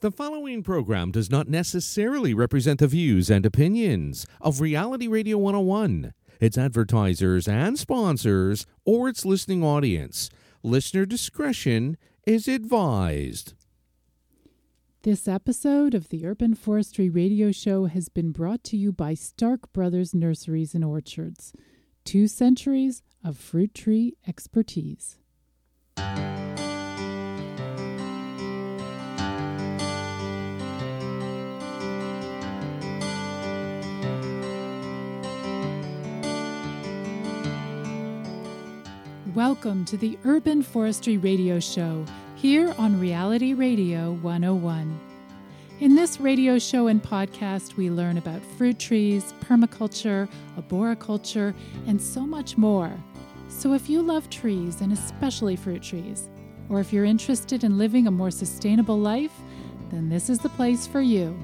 The following program does not necessarily represent the views and opinions of Reality Radio 101, its advertisers and sponsors, or its listening audience. Listener discretion is advised. This episode of the Urban Forestry Radio Show has been brought to you by Stark Brothers Nurseries and Orchards, two centuries of fruit tree expertise. Welcome to the Urban Forestry Radio Show here on Reality Radio 101. In this radio show and podcast, we learn about fruit trees, permaculture, arboriculture, and so much more. So if you love trees, and especially fruit trees, or if you're interested in living a more sustainable life, then this is the place for you.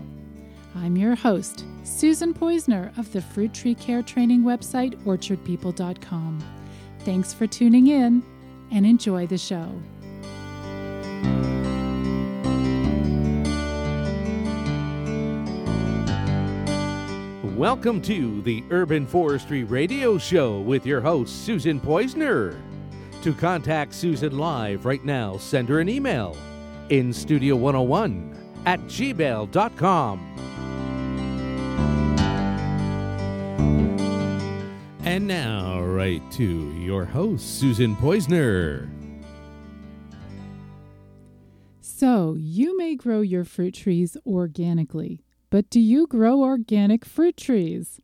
I'm your host, Susan Poisner of the Fruit Tree Care Training website, orchardpeople.com. Thanks for tuning in and enjoy the show. Welcome to the Urban Forestry Radio Show with your host, Susan Poisner. To contact Susan live right now, send her an email in studio101 at gmail.com. And now, right to your host, Susan Poisner. So, you may grow your fruit trees organically, but do you grow organic fruit trees?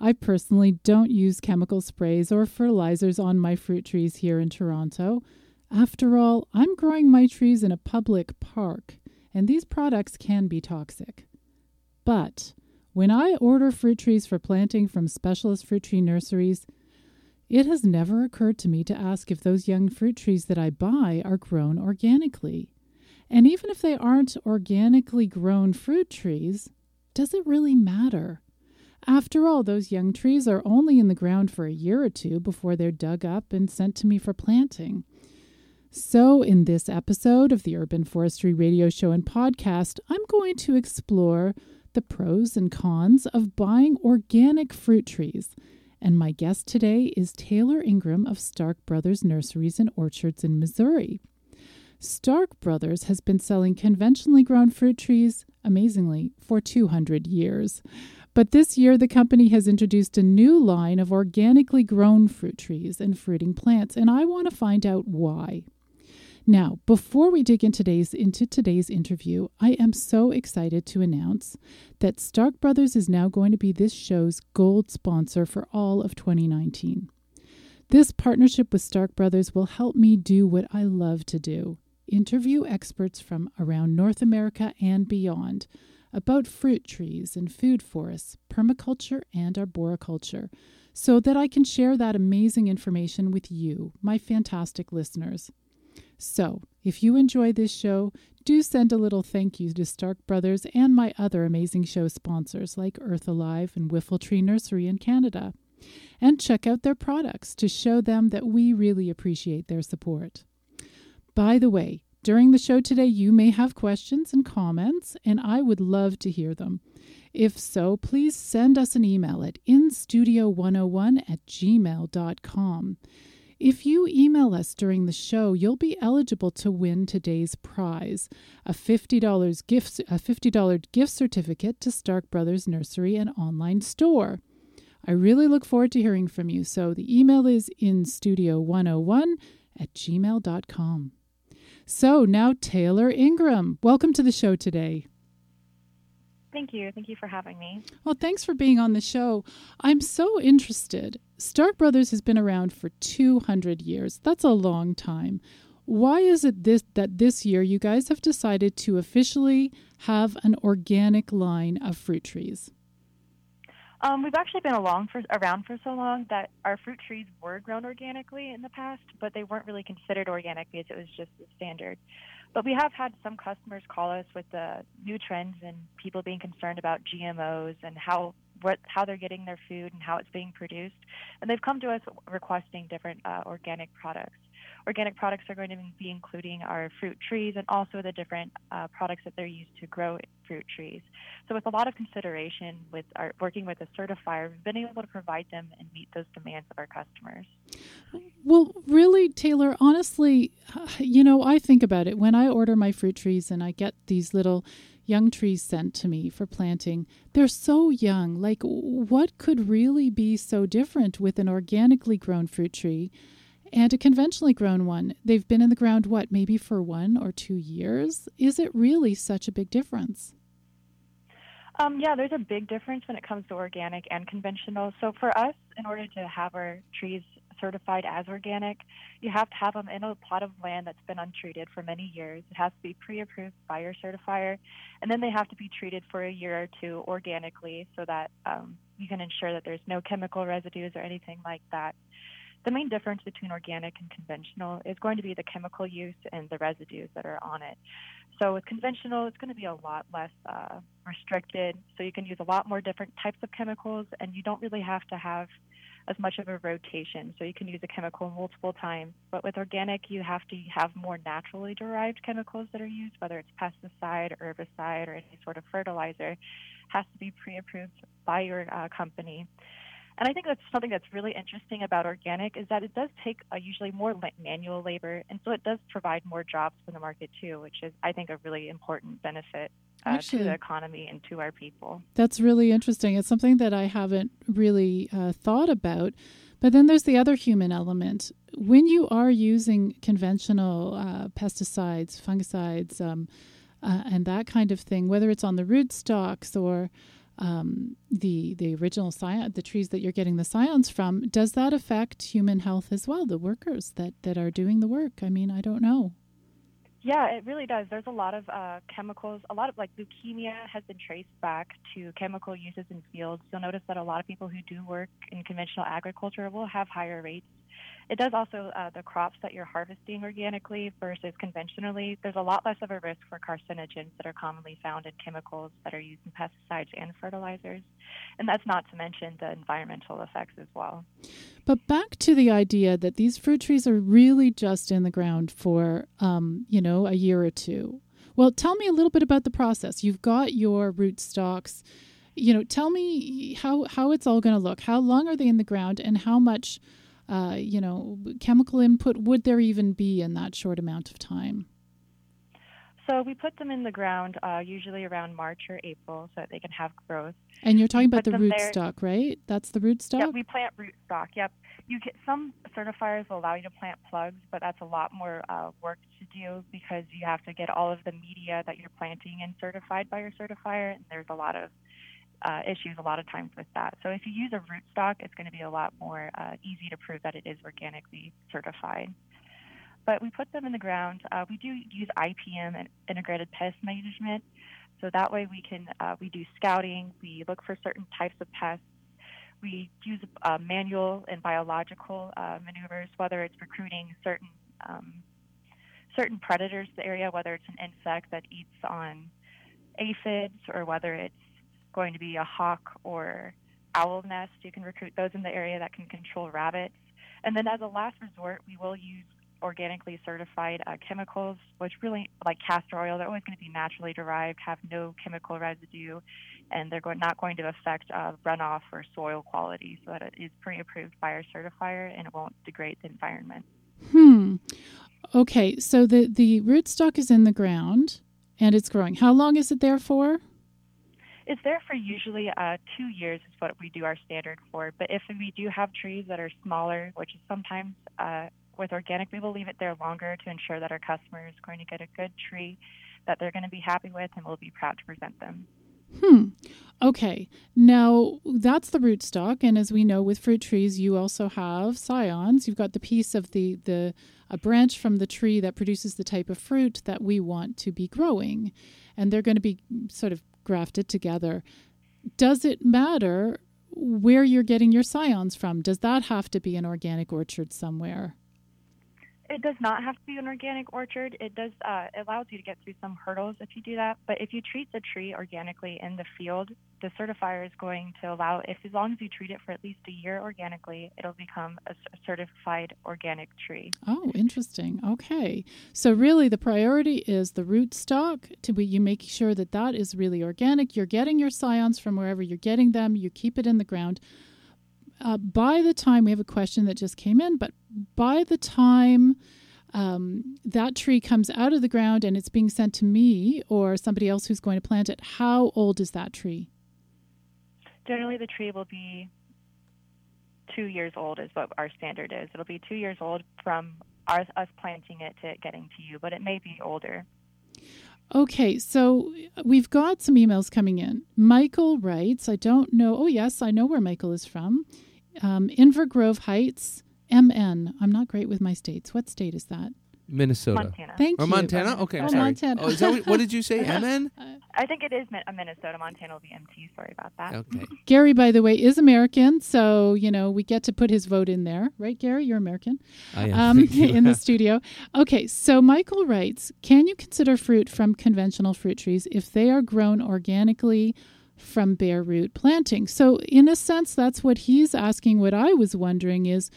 I personally don't use chemical sprays or fertilizers on my fruit trees here in Toronto. After all, I'm growing my trees in a public park, and these products can be toxic. But when I order fruit trees for planting from specialist fruit tree nurseries, it has never occurred to me to ask if those young fruit trees that I buy are grown organically. And even if they aren't organically grown fruit trees, does it really matter? After all, those young trees are only in the ground for a year or two before they're dug up and sent to me for planting. So, in this episode of the Urban Forestry Radio Show and Podcast, I'm going to explore the pros and cons of buying organic fruit trees. And my guest today is Taylor Ingram of Stark Brothers Nurseries and Orchards in Missouri. Stark Brothers has been selling conventionally grown fruit trees, amazingly, for 200 years. But this year, the company has introduced a new line of organically grown fruit trees and fruiting plants, and I want to find out why. Now, before we dig in today's, into today's interview, I am so excited to announce that Stark Brothers is now going to be this show's gold sponsor for all of 2019. This partnership with Stark Brothers will help me do what I love to do interview experts from around North America and beyond about fruit trees and food forests, permaculture, and arboriculture, so that I can share that amazing information with you, my fantastic listeners. So, if you enjoy this show, do send a little thank you to Stark Brothers and my other amazing show sponsors like Earth Alive and Whiffle Tree Nursery in Canada. And check out their products to show them that we really appreciate their support. By the way, during the show today, you may have questions and comments, and I would love to hear them. If so, please send us an email at instudio101 at gmail.com. If you email us during the show, you'll be eligible to win today's prize a $50 gift, a $50 gift certificate to Stark Brothers Nursery and online store. I really look forward to hearing from you. So the email is in studio 101 at gmail.com. So now, Taylor Ingram, welcome to the show today. Thank you. Thank you for having me. Well, thanks for being on the show. I'm so interested. Stark Brothers has been around for 200 years. That's a long time. Why is it this that this year you guys have decided to officially have an organic line of fruit trees? Um, we've actually been along for, around for so long that our fruit trees were grown organically in the past, but they weren't really considered organic because it was just the standard. But we have had some customers call us with the new trends and people being concerned about GMOs and how what how they're getting their food and how it's being produced, and they've come to us requesting different uh, organic products. Organic products are going to be including our fruit trees and also the different uh, products that they're used to grow fruit trees. So, with a lot of consideration with our working with a certifier, we've been able to provide them and meet those demands of our customers. Well, really, Taylor, honestly, you know, I think about it when I order my fruit trees and I get these little young trees sent to me for planting. They're so young. Like, what could really be so different with an organically grown fruit tree and a conventionally grown one? They've been in the ground, what, maybe for one or two years? Is it really such a big difference? Um, yeah, there's a big difference when it comes to organic and conventional. So for us, in order to have our trees certified as organic, you have to have them in a plot of land that's been untreated for many years. It has to be pre-approved by your certifier, and then they have to be treated for a year or two organically so that um, you can ensure that there's no chemical residues or anything like that. The main difference between organic and conventional is going to be the chemical use and the residues that are on it. So with conventional, it's going to be a lot less uh, restricted. So you can use a lot more different types of chemicals, and you don't really have to have as much of a rotation. So you can use a chemical multiple times. But with organic, you have to have more naturally derived chemicals that are used, whether it's pesticide, herbicide, or any sort of fertilizer, has to be pre-approved by your uh, company. And I think that's something that's really interesting about organic is that it does take uh, usually more manual labor, and so it does provide more jobs for the market too, which is I think a really important benefit uh, Actually, to the economy and to our people. That's really interesting. It's something that I haven't really uh, thought about. But then there's the other human element. When you are using conventional uh, pesticides, fungicides, um, uh, and that kind of thing, whether it's on the rootstocks or um, the the original scion, the trees that you're getting the scions from, does that affect human health as well? The workers that that are doing the work. I mean, I don't know. Yeah, it really does. There's a lot of uh, chemicals. A lot of like leukemia has been traced back to chemical uses in fields. You'll notice that a lot of people who do work in conventional agriculture will have higher rates it does also uh, the crops that you're harvesting organically versus conventionally. There's a lot less of a risk for carcinogens that are commonly found in chemicals that are used in pesticides and fertilizers, and that's not to mention the environmental effects as well. But back to the idea that these fruit trees are really just in the ground for, um, you know, a year or two. Well, tell me a little bit about the process. You've got your rootstocks you know tell me how how it's all going to look how long are they in the ground and how much uh, you know, chemical input would there even be in that short amount of time? So we put them in the ground uh, usually around March or April so that they can have growth. And you're talking about the rootstock, right? That's the rootstock? Yep, we plant rootstock. Yep. You get some certifiers will allow you to plant plugs, but that's a lot more uh, work to do because you have to get all of the media that you're planting in certified by your certifier, and there's a lot of uh, issues a lot of times with that. So if you use a rootstock, it's going to be a lot more uh, easy to prove that it is organically certified. But we put them in the ground. Uh, we do use IPM and integrated pest management, so that way we can uh, we do scouting. We look for certain types of pests. We use uh, manual and biological uh, maneuvers, whether it's recruiting certain um, certain predators to the area, whether it's an insect that eats on aphids or whether it's going to be a hawk or owl nest. You can recruit those in the area that can control rabbits. And then as a last resort, we will use organically certified uh, chemicals, which really, like castor oil, they're always going to be naturally derived, have no chemical residue, and they're going, not going to affect uh, runoff or soil quality, so that it is pre-approved by our certifier and it won't degrade the environment. Hmm. Okay, so the the rootstock is in the ground and it's growing. How long is it there for? It's there for usually uh, two years is what we do our standard for. But if we do have trees that are smaller, which is sometimes uh, with organic, we will leave it there longer to ensure that our customer is going to get a good tree that they're going to be happy with and we'll be proud to present them. Hmm. Okay. Now that's the rootstock, and as we know with fruit trees, you also have scions. You've got the piece of the the a branch from the tree that produces the type of fruit that we want to be growing, and they're going to be sort of grafted together. Does it matter where you're getting your scions from? Does that have to be an organic orchard somewhere? It does not have to be an organic orchard. It does uh, it allows you to get through some hurdles if you do that. But if you treat the tree organically in the field, the certifier is going to allow if as long as you treat it for at least a year organically, it'll become a certified organic tree. Oh, interesting. Okay, so really the priority is the root stock. To be you make sure that that is really organic. You're getting your scions from wherever you're getting them. You keep it in the ground uh, by the time we have a question that just came in, but by the time um, that tree comes out of the ground and it's being sent to me or somebody else who's going to plant it, how old is that tree? Generally, the tree will be two years old, is what our standard is. It'll be two years old from our, us planting it to it getting to you, but it may be older. Okay, so we've got some emails coming in. Michael writes, I don't know. Oh, yes, I know where Michael is from um, Inver Grove Heights, MN. I'm not great with my states. What state is that? Minnesota. Montana. Thank or you. Montana? Okay, I'm oh, sorry. Montana. Oh, is that what, what did you say? MN? I think it is a Minnesota. Montana will be MT. Sorry about that. Okay. Gary, by the way, is American, so you know we get to put his vote in there, right, Gary? You're American. I am. Um, in the studio. Okay, so Michael writes, can you consider fruit from conventional fruit trees if they are grown organically? From bare root planting. So, in a sense, that's what he's asking. What I was wondering is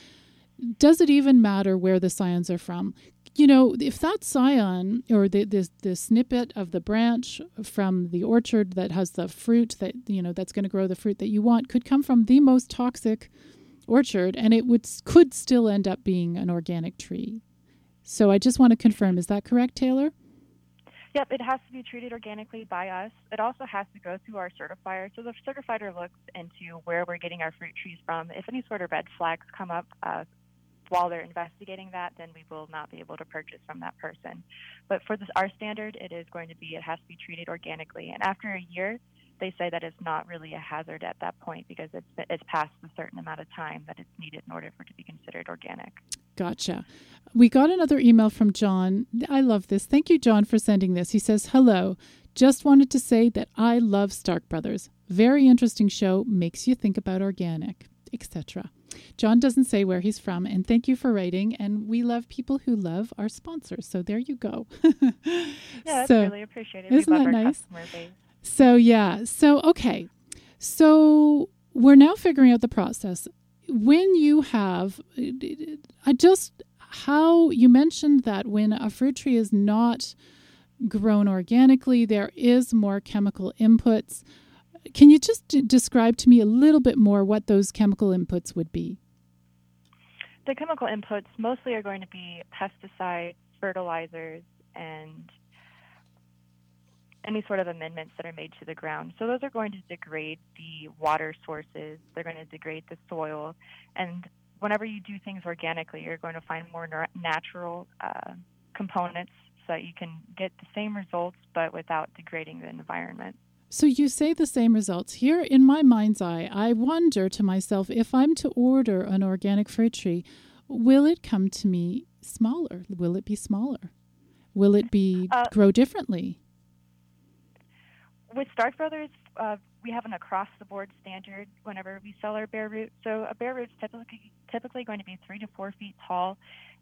does it even matter where the scions are from? You know, if that scion or the, the, the snippet of the branch from the orchard that has the fruit that, you know, that's going to grow the fruit that you want could come from the most toxic orchard and it would could still end up being an organic tree. So I just want to confirm is that correct, Taylor? Yep, it has to be treated organically by us. It also has to go through our certifier. So the certifier looks into where we're getting our fruit trees from. If any sort of red flags come up uh, while they're investigating that, then we will not be able to purchase from that person. But for this, our standard, it is going to be it has to be treated organically. And after a year, they say that it's not really a hazard at that point because it's it's past a certain amount of time that it's needed in order for it to be considered organic. Gotcha. We got another email from John. I love this. Thank you, John, for sending this. He says, Hello. Just wanted to say that I love Stark Brothers. Very interesting show. Makes you think about organic, etc. John doesn't say where he's from, and thank you for writing. And we love people who love our sponsors. So there you go. yeah, that's so, really appreciated. Isn't that our nice? So yeah. So okay. So we're now figuring out the process. When you have, I just how you mentioned that when a fruit tree is not grown organically, there is more chemical inputs. Can you just d- describe to me a little bit more what those chemical inputs would be? The chemical inputs mostly are going to be pesticides, fertilizers, and any sort of amendments that are made to the ground. So those are going to degrade the water sources, they're going to degrade the soil, and whenever you do things organically, you're going to find more natural uh, components so that you can get the same results but without degrading the environment. So you say the same results. Here in my mind's eye, I wonder to myself if I'm to order an organic fruit tree, will it come to me smaller? Will it be smaller? Will it be Uh, grow differently? With Stark Brothers, uh, we have an across the board standard whenever we sell our bare root. So a bare root is typically typically going to be three to four feet tall,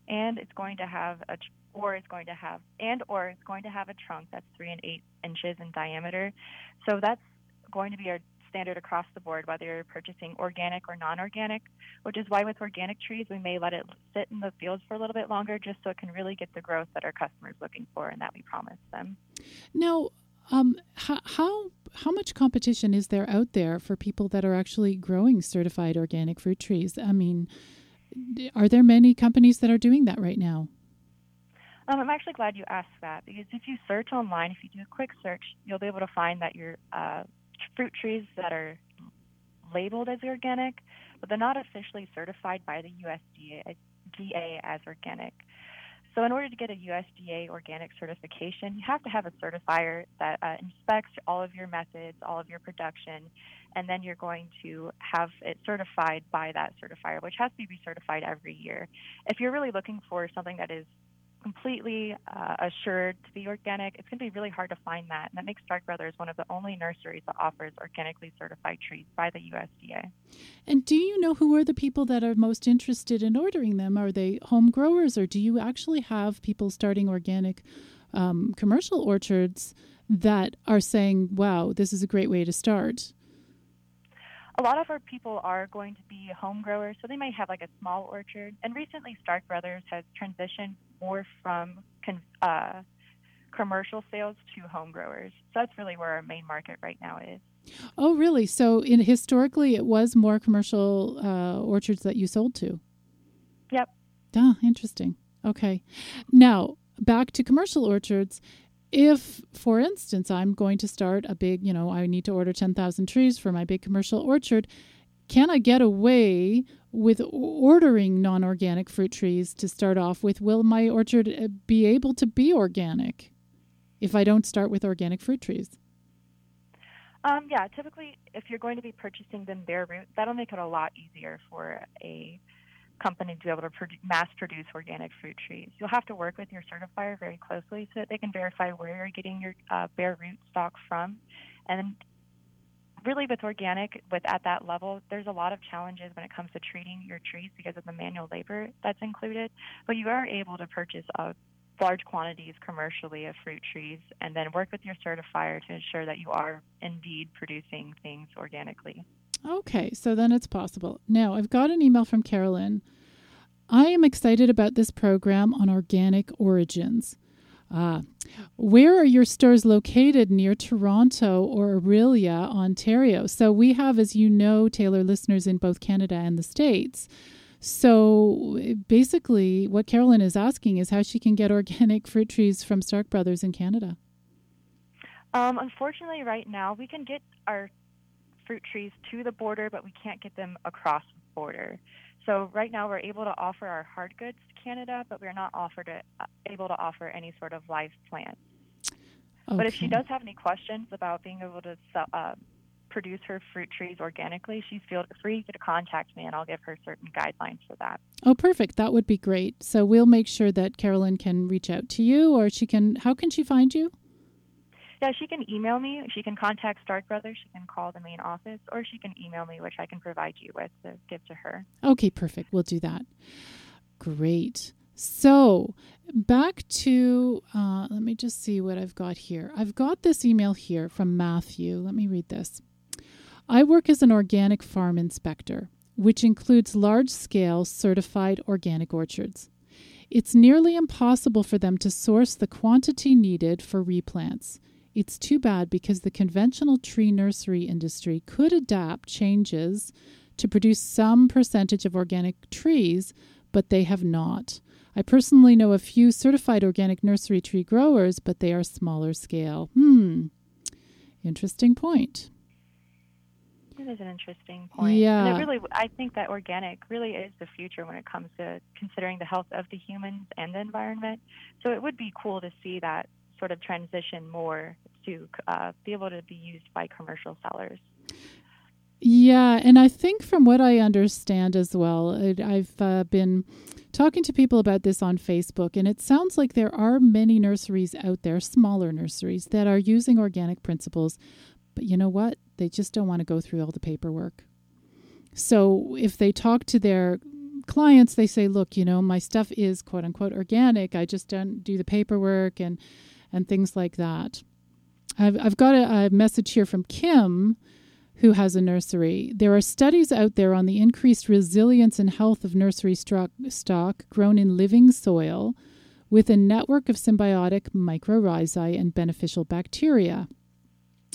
and it's going to have a or it's going to have and or it's going to have a trunk that's three and eight inches in diameter. So that's going to be our standard across the board, whether you're purchasing organic or non-organic. Which is why with organic trees, we may let it sit in the fields for a little bit longer, just so it can really get the growth that our customers are looking for and that we promise them. Now, um, how, how how much competition is there out there for people that are actually growing certified organic fruit trees? I mean, are there many companies that are doing that right now? Um, I'm actually glad you asked that because if you search online, if you do a quick search, you'll be able to find that your uh, fruit trees that are labeled as organic, but they're not officially certified by the USDA as organic. So, in order to get a USDA organic certification, you have to have a certifier that uh, inspects all of your methods, all of your production, and then you're going to have it certified by that certifier, which has to be recertified every year. If you're really looking for something that is completely uh, assured to be organic, it's going to be really hard to find that. And that makes Stark Brothers one of the only nurseries that offers organically certified trees by the USDA. And do you know who are the people that are most interested in ordering them? Are they home growers, or do you actually have people starting organic um, commercial orchards that are saying, wow, this is a great way to start? A lot of our people are going to be home growers, so they might have like a small orchard. And recently, Stark Brothers has transitioned more from con- uh, commercial sales to home growers. So that's really where our main market right now is. Oh, really? So, in historically, it was more commercial uh, orchards that you sold to. Yep. Ah, interesting. Okay. Now back to commercial orchards if, for instance, I'm going to start a big, you know, I need to order 10,000 trees for my big commercial orchard, can I get away with ordering non organic fruit trees to start off with? Will my orchard uh, be able to be organic if I don't start with organic fruit trees? Um, yeah, typically, if you're going to be purchasing them bare root, that'll make it a lot easier for a company to be able to mass produce organic fruit trees. You'll have to work with your certifier very closely so that they can verify where you're getting your uh, bare root stock from. And really, with organic, with at that level, there's a lot of challenges when it comes to treating your trees because of the manual labor that's included. But you are able to purchase a large quantities commercially of fruit trees and then work with your certifier to ensure that you are indeed producing things organically. Okay, so then it's possible. Now, I've got an email from Carolyn. I am excited about this program on organic origins. Uh, where are your stores located near Toronto or Orillia, Ontario? So we have, as you know, Taylor listeners in both Canada and the States. So basically, what Carolyn is asking is how she can get organic fruit trees from Stark Brothers in Canada. Um, unfortunately, right now we can get our fruit trees to the border, but we can't get them across the border. So right now we're able to offer our hard goods to Canada, but we're not offered uh, able to offer any sort of live plants. Okay. But if she does have any questions about being able to sell, uh, produce her fruit trees organically, she's feel free to contact me and I'll give her certain guidelines for that. Oh, perfect. That would be great. So we'll make sure that Carolyn can reach out to you or she can, how can she find you? Yeah, she can email me. She can contact Stark Brothers. She can call the main office, or she can email me, which I can provide you with to give to her. Okay, perfect. We'll do that. Great. So, back to, uh, let me just see what I've got here. I've got this email here from Matthew. Let me read this. I work as an organic farm inspector, which includes large scale certified organic orchards. It's nearly impossible for them to source the quantity needed for replants. It's too bad because the conventional tree nursery industry could adapt changes to produce some percentage of organic trees, but they have not. I personally know a few certified organic nursery tree growers, but they are smaller scale. Hmm. Interesting point. It is an interesting point. Yeah. Really, I think that organic really is the future when it comes to considering the health of the humans and the environment. So it would be cool to see that sort of transition more to uh, be able to be used by commercial sellers. Yeah, and I think from what I understand as well, I've uh, been talking to people about this on Facebook, and it sounds like there are many nurseries out there, smaller nurseries, that are using organic principles. But you know what? They just don't want to go through all the paperwork. So if they talk to their clients, they say, look, you know, my stuff is quote unquote organic. I just don't do the paperwork and and things like that. I've, I've got a, a message here from Kim, who has a nursery. There are studies out there on the increased resilience and health of nursery stock, stock grown in living soil with a network of symbiotic mycorrhizae and beneficial bacteria.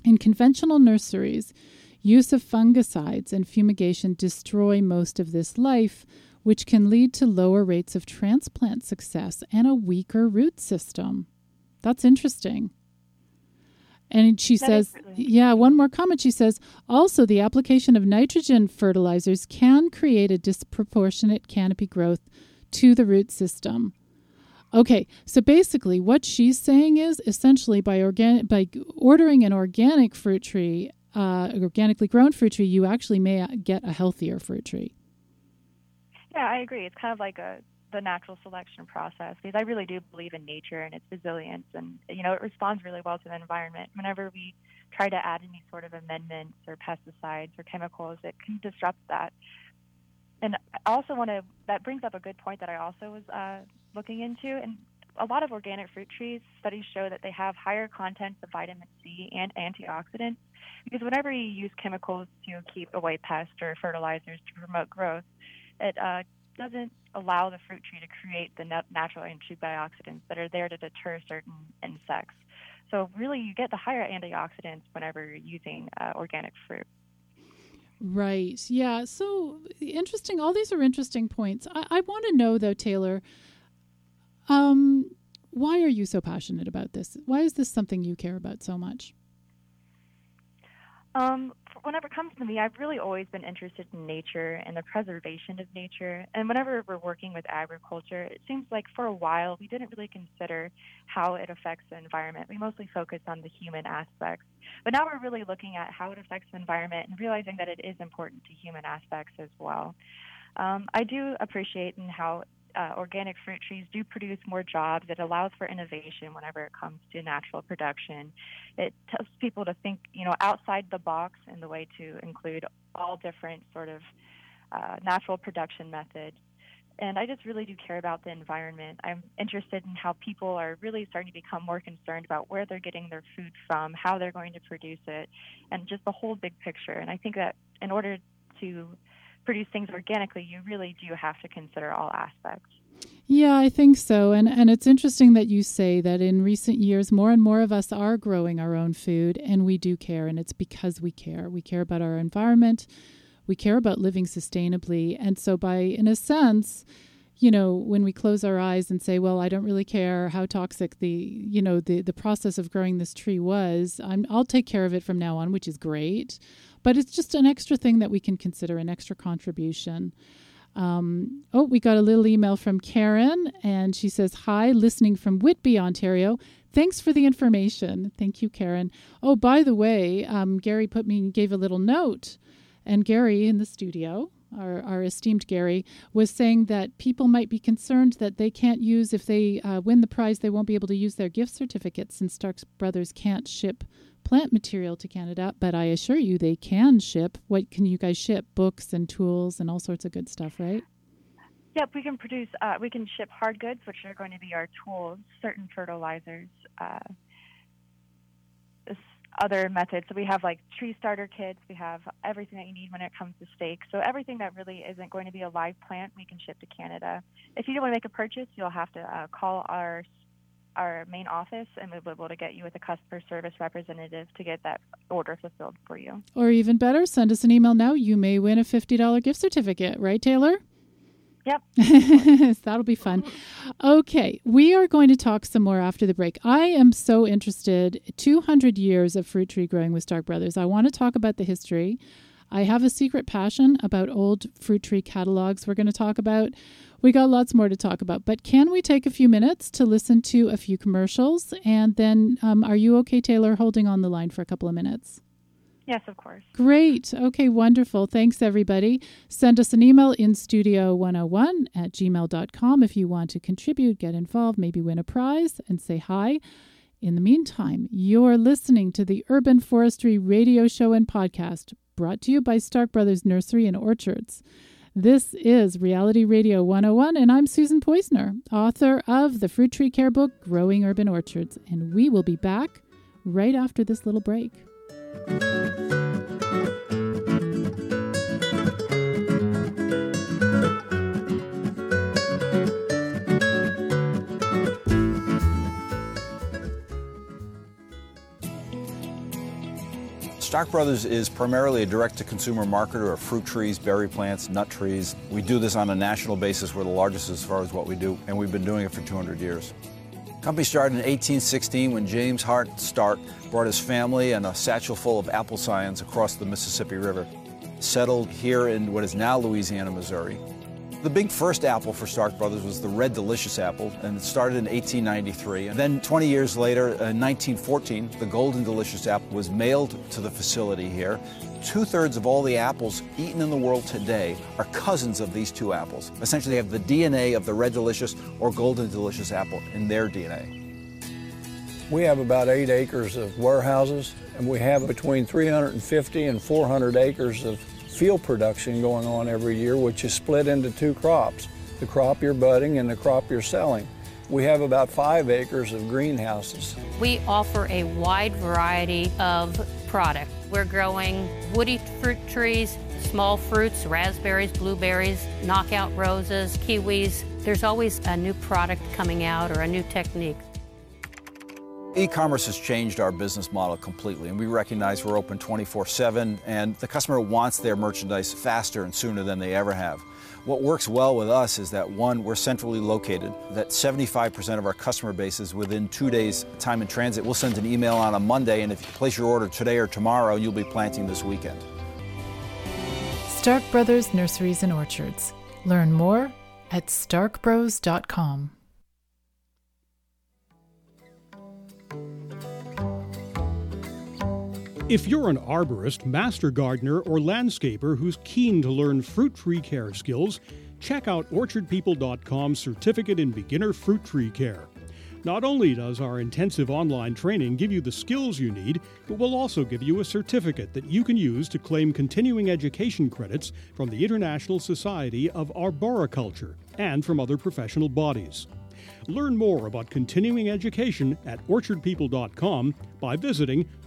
In conventional nurseries, use of fungicides and fumigation destroy most of this life, which can lead to lower rates of transplant success and a weaker root system. That's interesting. And she that says, yeah, one more comment. She says, also, the application of nitrogen fertilizers can create a disproportionate canopy growth to the root system. Okay, so basically, what she's saying is essentially by organic by ordering an organic fruit tree, uh, organically grown fruit tree, you actually may get a healthier fruit tree. Yeah, I agree. It's kind of like a the natural selection process because I really do believe in nature and its resilience, and you know it responds really well to the environment. Whenever we try to add any sort of amendments or pesticides or chemicals, it can disrupt that. And I also want to that brings up a good point that I also was uh, looking into, and a lot of organic fruit trees studies show that they have higher contents of vitamin C and antioxidants because whenever you use chemicals to keep away pests or fertilizers to promote growth, it uh, doesn't allow the fruit tree to create the natural antioxidants that are there to deter certain insects. So really, you get the higher antioxidants whenever you're using uh, organic fruit. Right. Yeah. So interesting. All these are interesting points. I, I want to know, though, Taylor, um, why are you so passionate about this? Why is this something you care about so much? Um, whenever it comes to me, I've really always been interested in nature and the preservation of nature. And whenever we're working with agriculture, it seems like for a while we didn't really consider how it affects the environment. We mostly focused on the human aspects. But now we're really looking at how it affects the environment and realizing that it is important to human aspects as well. Um, I do appreciate in how uh, organic fruit trees do produce more jobs. It allows for innovation whenever it comes to natural production. It tells people to think, you know, outside the box in the way to include all different sort of uh, natural production methods. And I just really do care about the environment. I'm interested in how people are really starting to become more concerned about where they're getting their food from, how they're going to produce it, and just the whole big picture. And I think that in order to produce things organically, you really do have to consider all aspects. Yeah, I think so. And and it's interesting that you say that in recent years more and more of us are growing our own food and we do care and it's because we care. We care about our environment. We care about living sustainably. And so by in a sense, you know, when we close our eyes and say, "Well, I don't really care how toxic the, you know, the the process of growing this tree was. I'm I'll take care of it from now on," which is great. But it's just an extra thing that we can consider, an extra contribution. Um, oh, we got a little email from Karen, and she says, Hi, listening from Whitby, Ontario. Thanks for the information. Thank you, Karen. Oh, by the way, um, Gary put me gave a little note, and Gary in the studio, our, our esteemed Gary, was saying that people might be concerned that they can't use, if they uh, win the prize, they won't be able to use their gift certificates since Starks Brothers can't ship plant material to Canada, but I assure you they can ship. What can you guys ship? Books and tools and all sorts of good stuff, right? Yep, we can produce, uh, we can ship hard goods, which are going to be our tools, certain fertilizers, uh, other methods. So we have like tree starter kits, we have everything that you need when it comes to stakes. So everything that really isn't going to be a live plant, we can ship to Canada. If you don't want to make a purchase, you'll have to uh, call our our main office and we'll be able to get you with a customer service representative to get that order fulfilled for you. Or even better, send us an email now. You may win a $50 gift certificate, right, Taylor? Yep. That'll be fun. Okay, we are going to talk some more after the break. I am so interested 200 years of fruit tree growing with Stark Brothers. I want to talk about the history. I have a secret passion about old fruit tree catalogs we're going to talk about. We got lots more to talk about, but can we take a few minutes to listen to a few commercials? And then, um, are you okay, Taylor, holding on the line for a couple of minutes? Yes, of course. Great. Okay, wonderful. Thanks, everybody. Send us an email in studio101 at gmail.com if you want to contribute, get involved, maybe win a prize, and say hi. In the meantime, you're listening to the Urban Forestry Radio Show and Podcast, brought to you by Stark Brothers Nursery and Orchards. This is Reality Radio 101, and I'm Susan Poisner, author of the Fruit Tree Care book, Growing Urban Orchards. And we will be back right after this little break. Stark Brothers is primarily a direct-to-consumer marketer of fruit trees, berry plants, nut trees. We do this on a national basis. We're the largest as far as what we do, and we've been doing it for 200 years. Company started in 1816 when James Hart Stark brought his family and a satchel full of apple scions across the Mississippi River. Settled here in what is now Louisiana, Missouri. The big first apple for Stark Brothers was the Red Delicious apple, and it started in 1893. And then 20 years later, uh, in 1914, the Golden Delicious apple was mailed to the facility here. Two thirds of all the apples eaten in the world today are cousins of these two apples. Essentially, they have the DNA of the Red Delicious or Golden Delicious apple in their DNA. We have about eight acres of warehouses, and we have between 350 and 400 acres of field production going on every year, which is split into two crops the crop you're budding and the crop you're selling. We have about five acres of greenhouses. We offer a wide variety of product. We're growing woody fruit trees, small fruits, raspberries, blueberries, knockout roses, kiwis. There's always a new product coming out or a new technique. E-commerce has changed our business model completely, and we recognize we're open 24-7, and the customer wants their merchandise faster and sooner than they ever have. What works well with us is that one, we're centrally located, that 75% of our customer base is within two days time in transit. We'll send an email on a Monday, and if you place your order today or tomorrow, you'll be planting this weekend. Stark Brothers Nurseries and Orchards. Learn more at starkbros.com. If you're an arborist, master gardener, or landscaper who's keen to learn fruit tree care skills, check out orchardpeople.com's certificate in beginner fruit tree care. Not only does our intensive online training give you the skills you need, but we'll also give you a certificate that you can use to claim continuing education credits from the International Society of Arboriculture and from other professional bodies. Learn more about continuing education at orchardpeople.com by visiting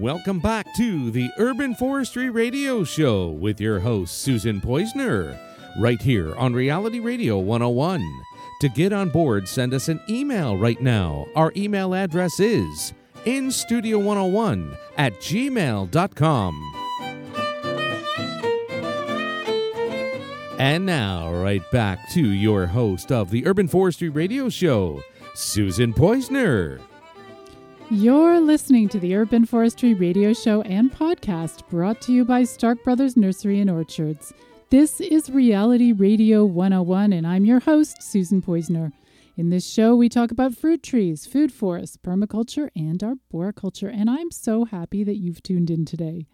Welcome back to the Urban Forestry Radio Show with your host, Susan Poisner, right here on Reality Radio 101. To get on board, send us an email right now. Our email address is instudio101 at gmail.com. And now, right back to your host of the Urban Forestry Radio Show, Susan Poisner. You're listening to the Urban Forestry Radio Show and podcast brought to you by Stark Brothers Nursery and Orchards. This is Reality Radio 101, and I'm your host, Susan Poisner. In this show, we talk about fruit trees, food forests, permaculture, and arboriculture, and I'm so happy that you've tuned in today.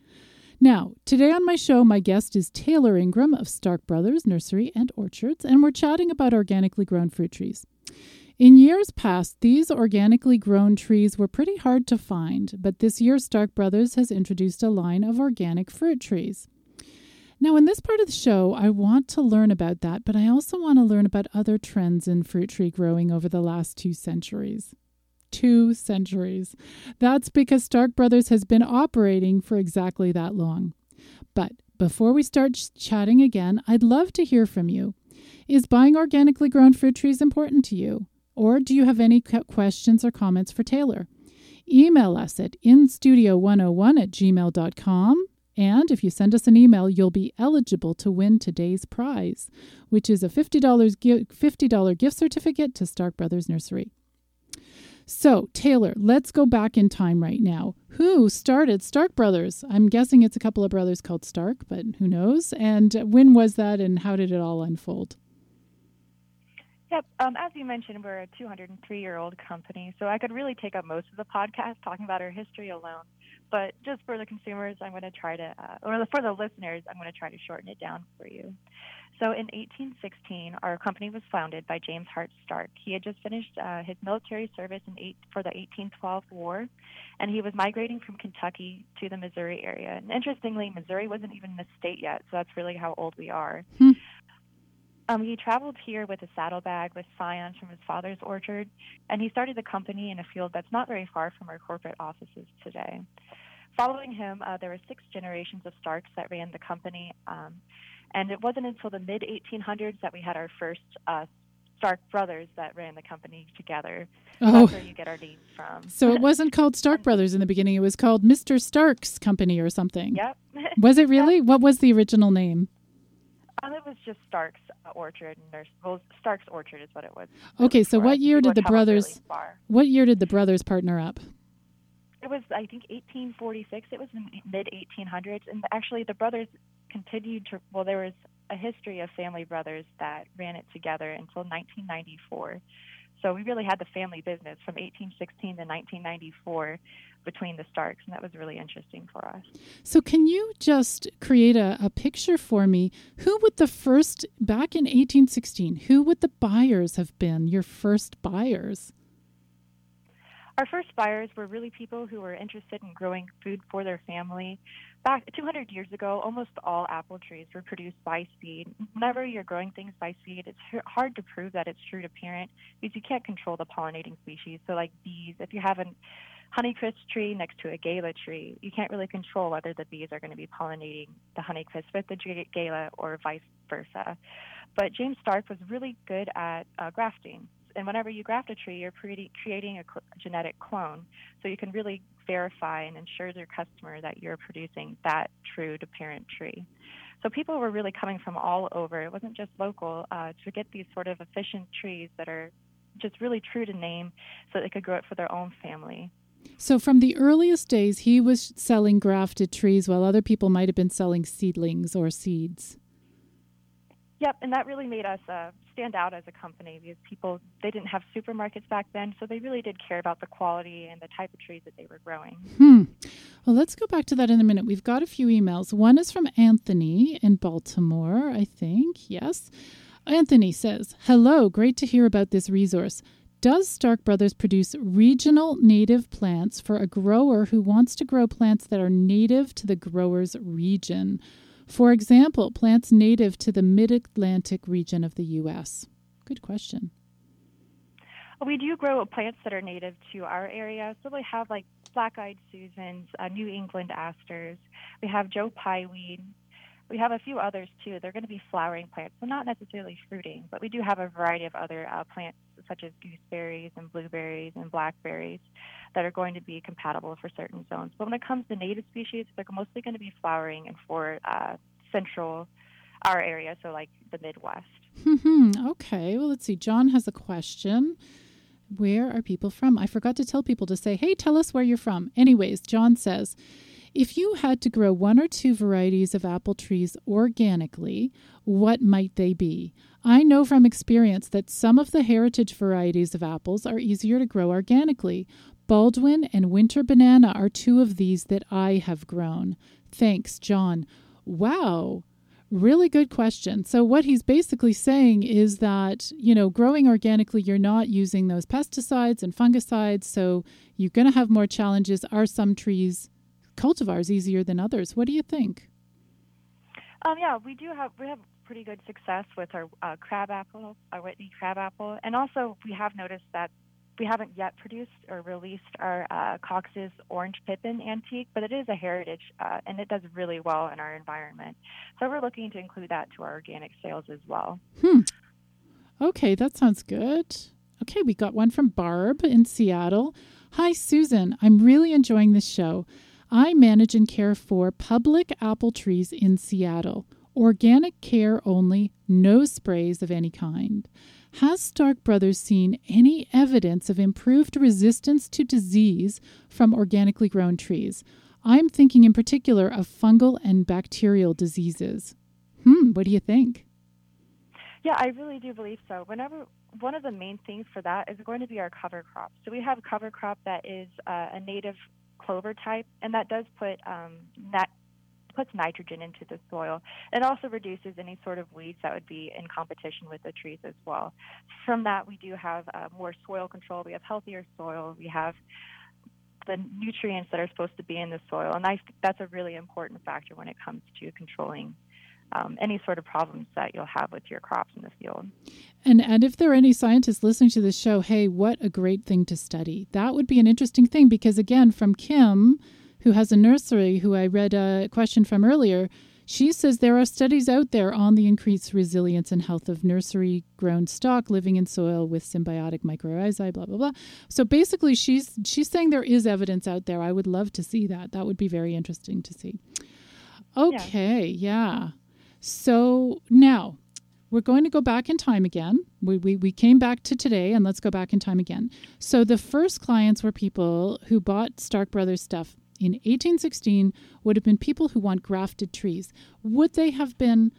Now, today on my show, my guest is Taylor Ingram of Stark Brothers Nursery and Orchards, and we're chatting about organically grown fruit trees. In years past, these organically grown trees were pretty hard to find, but this year Stark Brothers has introduced a line of organic fruit trees. Now, in this part of the show, I want to learn about that, but I also want to learn about other trends in fruit tree growing over the last two centuries. Two centuries. That's because Stark Brothers has been operating for exactly that long. But before we start ch- chatting again, I'd love to hear from you. Is buying organically grown fruit trees important to you? Or do you have any questions or comments for Taylor? Email us at instudio101 at gmail.com. And if you send us an email, you'll be eligible to win today's prize, which is a $50, $50 gift certificate to Stark Brothers Nursery. So, Taylor, let's go back in time right now. Who started Stark Brothers? I'm guessing it's a couple of brothers called Stark, but who knows? And when was that and how did it all unfold? Yep. Um, as you mentioned, we're a 203 year old company, so I could really take up most of the podcast talking about our history alone. But just for the consumers, I'm going to try to, uh, or for the listeners, I'm going to try to shorten it down for you. So in 1816, our company was founded by James Hart Stark. He had just finished uh, his military service in eight, for the 1812 war, and he was migrating from Kentucky to the Missouri area. And interestingly, Missouri wasn't even a state yet, so that's really how old we are. Um, he traveled here with a saddlebag with scions from his father's orchard, and he started the company in a field that's not very far from our corporate offices today. Following him, uh, there were six generations of Starks that ran the company, um, and it wasn't until the mid 1800s that we had our first uh, Stark brothers that ran the company together. Oh. That's where you get our name from. So it wasn't called Stark Brothers in the beginning. It was called Mr. Stark's Company or something. Yep. Was it really? What was the original name? Um, it was just Stark's Orchard, and well, Stark's Orchard is what it was. Okay, so what year did the brothers? What year did the brothers partner up? It was, I think, 1846. It was in mid 1800s, and actually the brothers continued to. Well, there was a history of family brothers that ran it together until 1994. So we really had the family business from 1816 to 1994 between the Starks, and that was really interesting for us. So can you just create a, a picture for me? Who would the first back in 1816? Who would the buyers have been? Your first buyers? Our first buyers were really people who were interested in growing food for their family. Back 200 years ago, almost all apple trees were produced by seed. Whenever you're growing things by seed, it's hard to prove that it's true to parent because you can't control the pollinating species. So, like bees, if you have a honeycrisp tree next to a gala tree, you can't really control whether the bees are going to be pollinating the honeycrisp with the gala or vice versa. But James Stark was really good at uh, grafting and whenever you graft a tree, you're creating a genetic clone. So you can really verify and ensure your customer that you're producing that true to parent tree. So people were really coming from all over. It wasn't just local uh, to get these sort of efficient trees that are just really true to name so they could grow it for their own family. So from the earliest days, he was selling grafted trees while other people might have been selling seedlings or seeds. Yep, and that really made us uh, stand out as a company because people they didn't have supermarkets back then, so they really did care about the quality and the type of trees that they were growing. Hmm. Well, let's go back to that in a minute. We've got a few emails. One is from Anthony in Baltimore, I think. Yes. Anthony says, Hello, great to hear about this resource. Does Stark Brothers produce regional native plants for a grower who wants to grow plants that are native to the grower's region? For example, plants native to the mid Atlantic region of the U.S. Good question. We do grow plants that are native to our area. So we have like black eyed Susans, uh, New England asters. We have Joe Pye weed. We have a few others too. They're going to be flowering plants, so not necessarily fruiting, but we do have a variety of other uh, plants such as gooseberries and blueberries and blackberries that are going to be compatible for certain zones. But when it comes to native species, they're mostly going to be flowering and for uh, central our area, so like the Midwest. Hmm. okay. Well, let's see. John has a question. Where are people from? I forgot to tell people to say, hey, tell us where you're from. Anyways, John says, if you had to grow one or two varieties of apple trees organically, what might they be? I know from experience that some of the heritage varieties of apples are easier to grow organically. Baldwin and Winter Banana are two of these that I have grown. Thanks, John. Wow. Really good question. So, what he's basically saying is that, you know, growing organically, you're not using those pesticides and fungicides. So, you're going to have more challenges. Are some trees, cultivars, easier than others? What do you think? Um, yeah, we do have we have pretty good success with our uh, crab apple, our Whitney crab apple, and also we have noticed that we haven't yet produced or released our uh, Cox's Orange Pippin Antique, but it is a heritage uh, and it does really well in our environment. So we're looking to include that to our organic sales as well. Hmm. Okay, that sounds good. Okay, we got one from Barb in Seattle. Hi, Susan. I'm really enjoying this show. I manage and care for public apple trees in Seattle. Organic care only, no sprays of any kind. Has Stark Brothers seen any evidence of improved resistance to disease from organically grown trees? I'm thinking in particular of fungal and bacterial diseases. Hmm, what do you think? Yeah, I really do believe so. Whenever one of the main things for that is going to be our cover crop. So we have cover crop that is uh, a native clover type, and that does put um, nat- puts nitrogen into the soil. It also reduces any sort of weeds that would be in competition with the trees as well. From that, we do have uh, more soil control. We have healthier soil. We have the nutrients that are supposed to be in the soil, and I, that's a really important factor when it comes to controlling um, any sort of problems that you'll have with your crops in the field. And and if there are any scientists listening to this show, hey, what a great thing to study. That would be an interesting thing because again, from Kim, who has a nursery, who I read a question from earlier, she says there are studies out there on the increased resilience and health of nursery grown stock living in soil with symbiotic mycorrhizae, blah blah blah. So basically, she's she's saying there is evidence out there. I would love to see that. That would be very interesting to see. Okay, yeah. yeah. So now we're going to go back in time again. We, we, we came back to today and let's go back in time again. So the first clients were people who bought Stark Brothers stuff in 1816 would have been people who want grafted trees. Would they have been,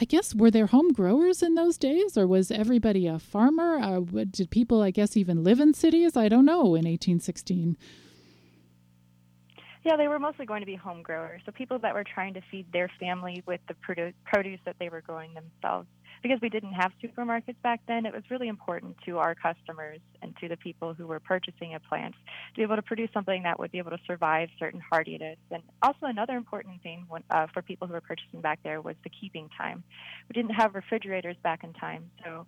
I guess, were there home growers in those days or was everybody a farmer? Uh, did people, I guess, even live in cities? I don't know in 1816. Yeah, they were mostly going to be home growers, so people that were trying to feed their family with the produce that they were growing themselves. Because we didn't have supermarkets back then, it was really important to our customers and to the people who were purchasing a plant to be able to produce something that would be able to survive certain hardiness. And also, another important thing when, uh, for people who were purchasing back there was the keeping time. We didn't have refrigerators back in time, so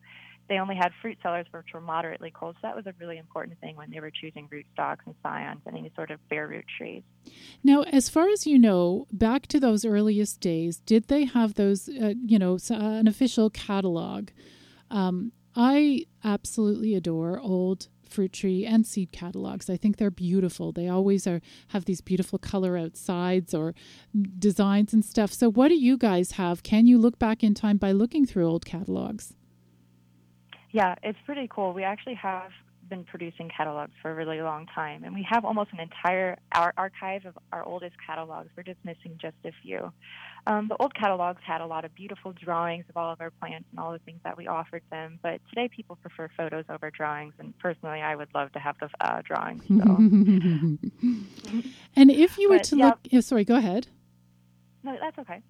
they only had fruit cellars which were moderately cold. So that was a really important thing when they were choosing rootstocks and scions and any sort of bare root trees. Now, as far as you know, back to those earliest days, did they have those, uh, you know, uh, an official catalog? Um, I absolutely adore old fruit tree and seed catalogs. I think they're beautiful. They always are have these beautiful color outsides or designs and stuff. So what do you guys have? Can you look back in time by looking through old catalogs? Yeah, it's pretty cool. We actually have been producing catalogs for a really long time, and we have almost an entire our archive of our oldest catalogs. We're just missing just a few. Um, the old catalogs had a lot of beautiful drawings of all of our plants and all the things that we offered them, but today people prefer photos over drawings, and personally, I would love to have the uh, drawings. So. and if you were but, to yeah. look, yeah, sorry, go ahead. No, that's okay.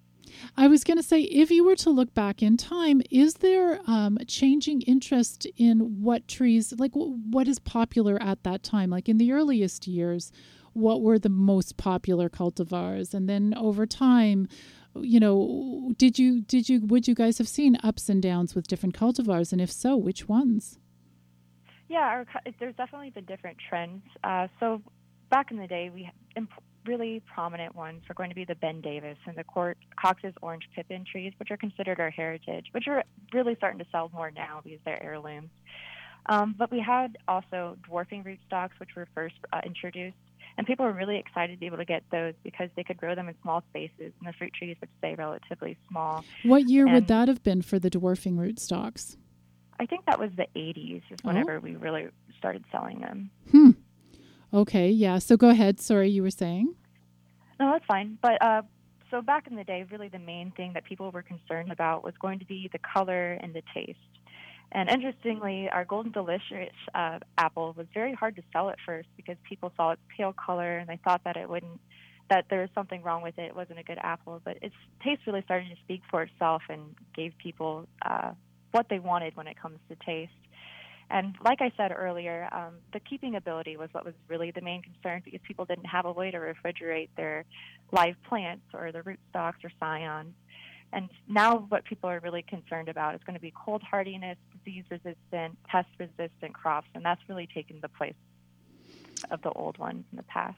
I was going to say, if you were to look back in time, is there um, changing interest in what trees, like w- what is popular at that time? Like in the earliest years, what were the most popular cultivars? And then over time, you know, did you, did you, would you guys have seen ups and downs with different cultivars? And if so, which ones? Yeah, our, there's definitely been different trends. Uh, so back in the day, we imp- really prominent ones are going to be the Ben Davis and the Cox's orange pippin trees, which are considered our heritage, which are really starting to sell more now because they're heirlooms. Um, but we had also dwarfing rootstocks, which were first uh, introduced, and people were really excited to be able to get those because they could grow them in small spaces, and the fruit trees would stay relatively small. What year and would that have been for the dwarfing rootstocks? I think that was the 80s, is whenever oh. we really started selling them. Hmm. Okay, yeah. So go ahead. Sorry, you were saying? No, that's fine. But uh, so back in the day, really the main thing that people were concerned about was going to be the color and the taste. And interestingly, our Golden Delicious uh, apple was very hard to sell at first because people saw its pale color and they thought that it wouldn't, that there was something wrong with it. It wasn't a good apple. But its taste really started to speak for itself and gave people uh, what they wanted when it comes to taste. And like I said earlier, um, the keeping ability was what was really the main concern because people didn't have a way to refrigerate their live plants or the rootstocks or scions. And now what people are really concerned about is going to be cold hardiness, disease resistant, pest resistant crops, and that's really taken the place of the old ones in the past.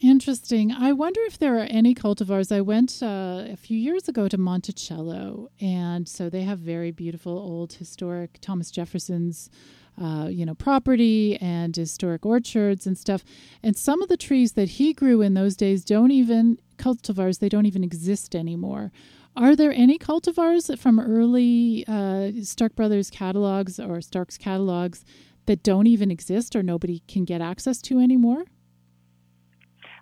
Interesting. I wonder if there are any cultivars. I went uh, a few years ago to Monticello, and so they have very beautiful old historic Thomas Jefferson's uh, you know, property and historic orchards and stuff. And some of the trees that he grew in those days don't even cultivars. They don't even exist anymore. Are there any cultivars from early uh, Stark Brothers catalogs or Stark's catalogs that don't even exist or nobody can get access to anymore?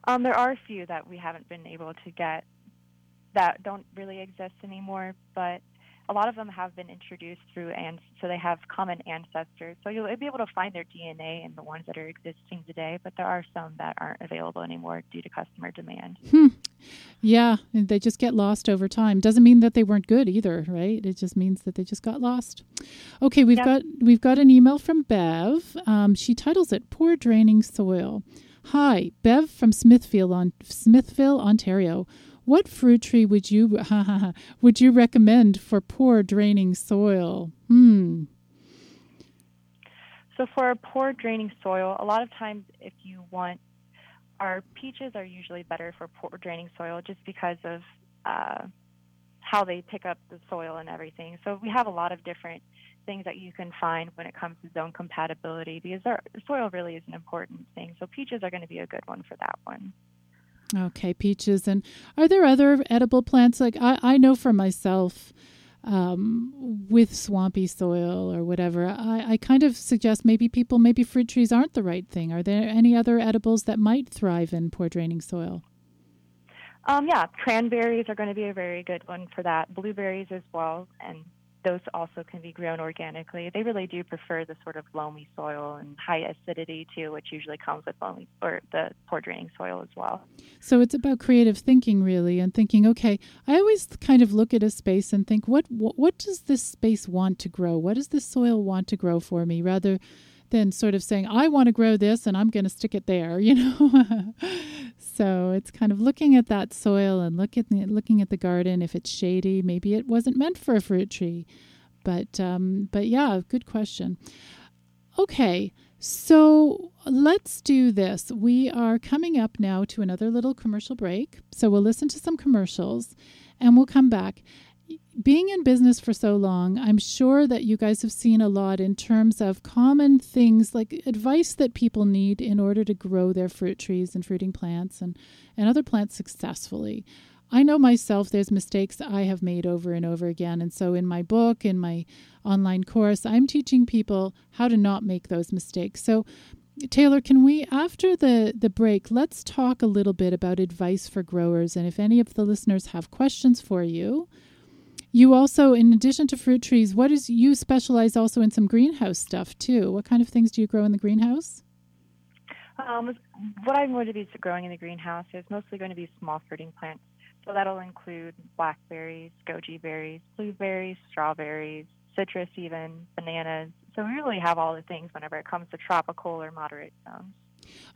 Um, there are a few that we haven't been able to get that don't really exist anymore, but a lot of them have been introduced through and so they have common ancestors. So you'll be able to find their DNA in the ones that are existing today, but there are some that aren't available anymore due to customer demand. Hmm. Yeah, they just get lost over time. Doesn't mean that they weren't good either, right? It just means that they just got lost. Okay, we've yep. got we've got an email from Bev. Um, she titles it "Poor Draining Soil." Hi, Bev from Smithfield on Smithville, Ontario. What fruit tree would you would you recommend for poor draining soil? Hmm. So for poor draining soil, a lot of times if you want our peaches are usually better for poor draining soil just because of uh, how they pick up the soil and everything. So we have a lot of different things that you can find when it comes to zone compatibility because our soil really is an important thing. So peaches are going to be a good one for that one. Okay, peaches. And are there other edible plants? Like I, I know for myself, um, with swampy soil or whatever, I, I kind of suggest maybe people, maybe fruit trees aren't the right thing. Are there any other edibles that might thrive in poor draining soil? Um, yeah, cranberries are going to be a very good one for that. Blueberries as well, and those also can be grown organically. They really do prefer the sort of loamy soil and high acidity too, which usually comes with loamy or the poor draining soil as well. So it's about creative thinking, really, and thinking. Okay, I always kind of look at a space and think, what what, what does this space want to grow? What does this soil want to grow for me? Rather than sort of saying, I want to grow this and I'm going to stick it there, you know. so it's kind of looking at that soil and look at the, looking at the garden. If it's shady, maybe it wasn't meant for a fruit tree. But um, but yeah, good question. Okay, so let's do this. We are coming up now to another little commercial break. So we'll listen to some commercials and we'll come back being in business for so long, I'm sure that you guys have seen a lot in terms of common things like advice that people need in order to grow their fruit trees and fruiting plants and, and other plants successfully. I know myself, there's mistakes I have made over and over again. And so in my book, in my online course, I'm teaching people how to not make those mistakes. So, Taylor, can we, after the, the break, let's talk a little bit about advice for growers. And if any of the listeners have questions for you, you also, in addition to fruit trees, what is you specialize also in some greenhouse stuff too? What kind of things do you grow in the greenhouse? Um, what I'm going to be growing in the greenhouse is mostly going to be small fruiting plants. So that'll include blackberries, goji berries, blueberries, strawberries, citrus, even bananas. So we really have all the things whenever it comes to tropical or moderate zones.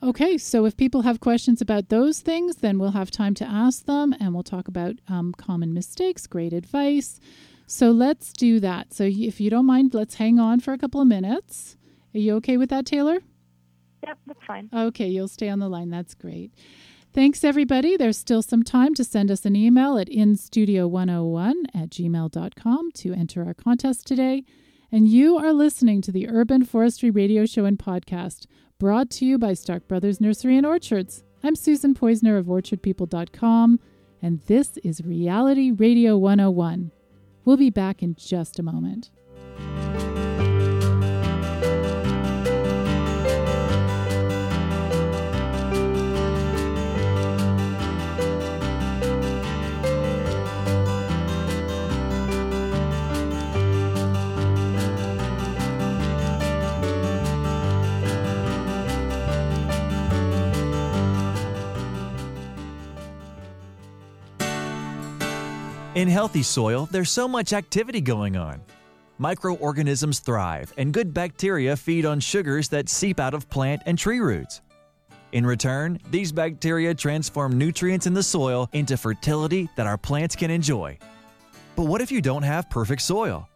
Okay, so if people have questions about those things, then we'll have time to ask them and we'll talk about um, common mistakes, great advice. So let's do that. So if you don't mind, let's hang on for a couple of minutes. Are you okay with that, Taylor? Yep, that's fine. Okay, you'll stay on the line. That's great. Thanks, everybody. There's still some time to send us an email at instudio101 at gmail.com to enter our contest today. And you are listening to the Urban Forestry Radio Show and Podcast brought to you by Stark Brothers Nursery and Orchards. I'm Susan Poizner of OrchardPeople.com, and this is Reality Radio 101. We'll be back in just a moment. In healthy soil, there's so much activity going on. Microorganisms thrive, and good bacteria feed on sugars that seep out of plant and tree roots. In return, these bacteria transform nutrients in the soil into fertility that our plants can enjoy. But what if you don't have perfect soil?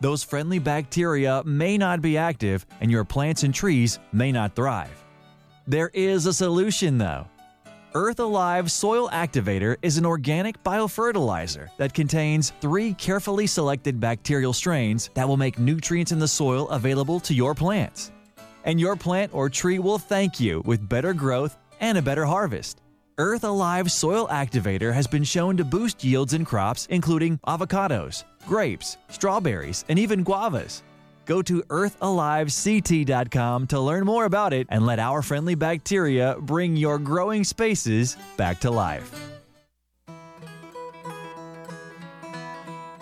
Those friendly bacteria may not be active, and your plants and trees may not thrive. There is a solution, though. Earth Alive Soil Activator is an organic biofertilizer that contains three carefully selected bacterial strains that will make nutrients in the soil available to your plants. And your plant or tree will thank you with better growth and a better harvest. Earth Alive Soil Activator has been shown to boost yields in crops including avocados, grapes, strawberries, and even guavas. Go to earthalivect.com to learn more about it and let our friendly bacteria bring your growing spaces back to life.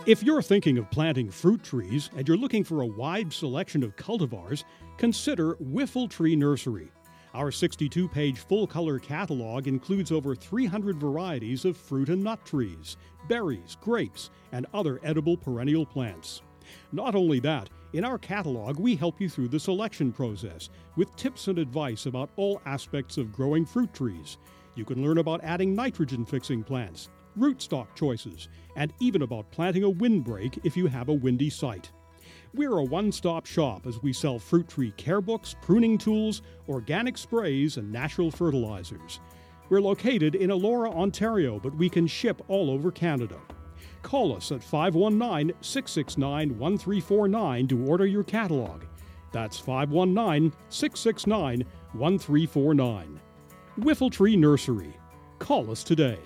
If you're thinking of planting fruit trees and you're looking for a wide selection of cultivars, consider Whiffletree Nursery. Our 62 page full color catalog includes over 300 varieties of fruit and nut trees, berries, grapes, and other edible perennial plants. Not only that, in our catalog, we help you through the selection process with tips and advice about all aspects of growing fruit trees. You can learn about adding nitrogen fixing plants, rootstock choices, and even about planting a windbreak if you have a windy site. We're a one stop shop as we sell fruit tree care books, pruning tools, organic sprays, and natural fertilizers. We're located in Elora, Ontario, but we can ship all over Canada. Call us at 519 669 1349 to order your catalog. That's 519 669 1349. Whiffletree Nursery. Call us today.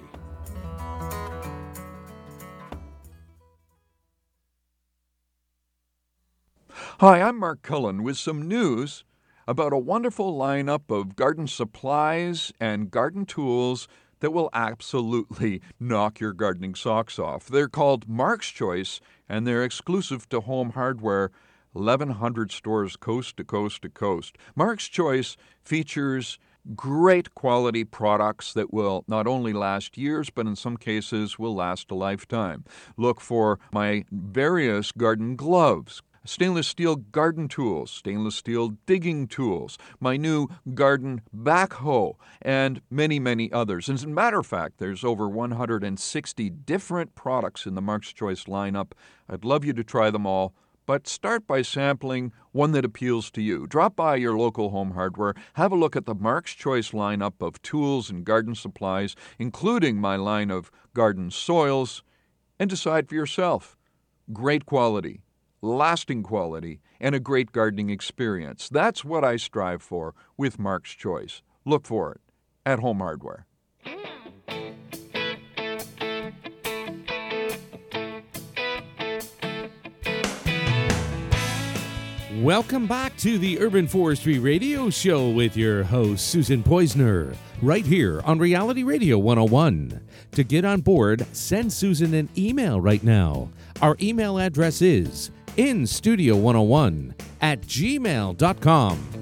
Hi, I'm Mark Cullen with some news about a wonderful lineup of garden supplies and garden tools that will absolutely knock your gardening socks off. They're called Mark's Choice and they're exclusive to home hardware. 1,100 stores coast to coast to coast. Mark's Choice features great quality products that will not only last years, but in some cases will last a lifetime. Look for my various garden gloves, stainless steel garden tools, stainless steel digging tools, my new garden backhoe, and many, many others. As a matter of fact, there's over 160 different products in the Mark's Choice lineup. I'd love you to try them all. But start by sampling one that appeals to you. Drop by your local home hardware, have a look at the Mark's Choice lineup of tools and garden supplies, including my line of garden soils, and decide for yourself. Great quality, lasting quality, and a great gardening experience. That's what I strive for with Mark's Choice. Look for it at Home Hardware. Welcome back to the Urban Forestry Radio Show with your host, Susan Poizner, right here on Reality Radio 101. To get on board, send Susan an email right now. Our email address is instudio101 at gmail.com.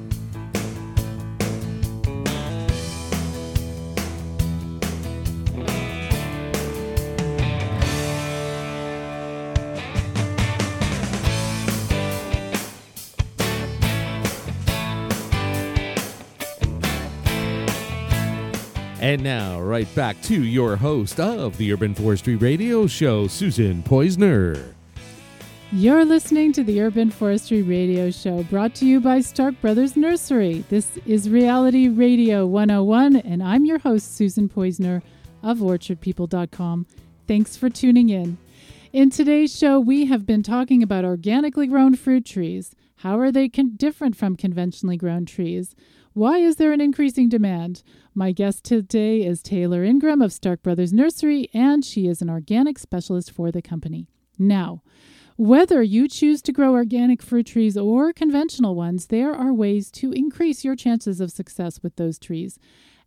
And now, right back to your host of the Urban Forestry Radio Show, Susan Poizner. You're listening to the Urban Forestry Radio Show brought to you by Stark Brothers Nursery. This is Reality Radio 101, and I'm your host, Susan Poizner of OrchardPeople.com. Thanks for tuning in. In today's show, we have been talking about organically grown fruit trees. How are they con- different from conventionally grown trees? Why is there an increasing demand? My guest today is Taylor Ingram of Stark Brothers Nursery, and she is an organic specialist for the company. Now, whether you choose to grow organic fruit trees or conventional ones, there are ways to increase your chances of success with those trees.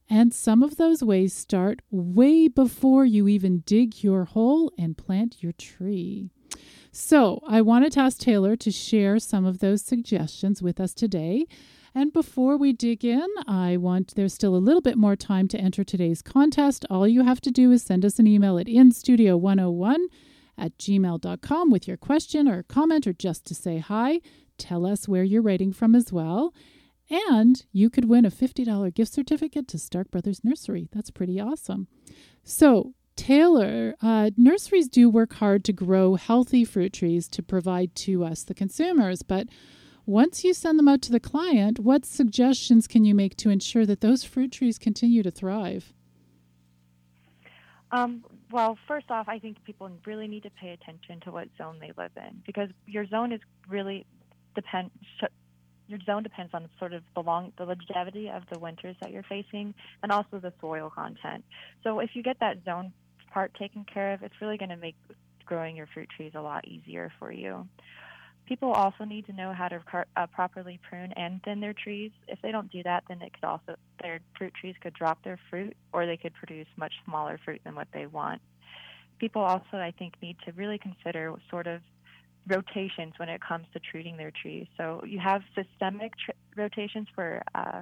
And some of those ways start way before you even dig your hole and plant your tree. So, I wanted to ask Taylor to share some of those suggestions with us today. And before we dig in, I want there's still a little bit more time to enter today's contest. All you have to do is send us an email at instudio101 at gmail.com with your question or comment or just to say hi. Tell us where you're writing from as well. And you could win a $50 gift certificate to Stark Brothers Nursery. That's pretty awesome. So, Taylor, uh, nurseries do work hard to grow healthy fruit trees to provide to us, the consumers, but once you send them out to the client, what suggestions can you make to ensure that those fruit trees continue to thrive? Um, well, first off, I think people really need to pay attention to what zone they live in because your zone is really depend. Your zone depends on sort of the long, the longevity of the winters that you're facing, and also the soil content. So if you get that zone part taken care of, it's really going to make growing your fruit trees a lot easier for you. People also need to know how to uh, properly prune and thin their trees. If they don't do that, then it could also their fruit trees could drop their fruit, or they could produce much smaller fruit than what they want. People also, I think, need to really consider sort of rotations when it comes to treating their trees. So you have systemic tr- rotations for uh,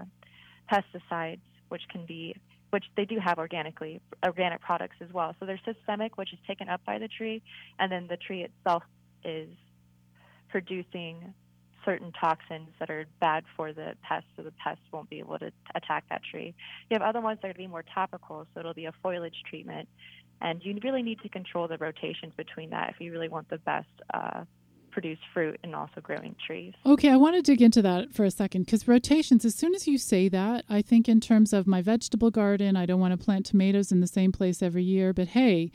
pesticides, which can be which they do have organically organic products as well. So there's systemic, which is taken up by the tree, and then the tree itself is producing certain toxins that are bad for the pests, so the pests won't be able to attack that tree. You have other ones that are going to be more topical, so it'll be a foliage treatment. And you really need to control the rotations between that if you really want the best uh, produce fruit and also growing trees. Okay, I want to dig into that for a second because rotations, as soon as you say that, I think in terms of my vegetable garden, I don't want to plant tomatoes in the same place every year, but hey,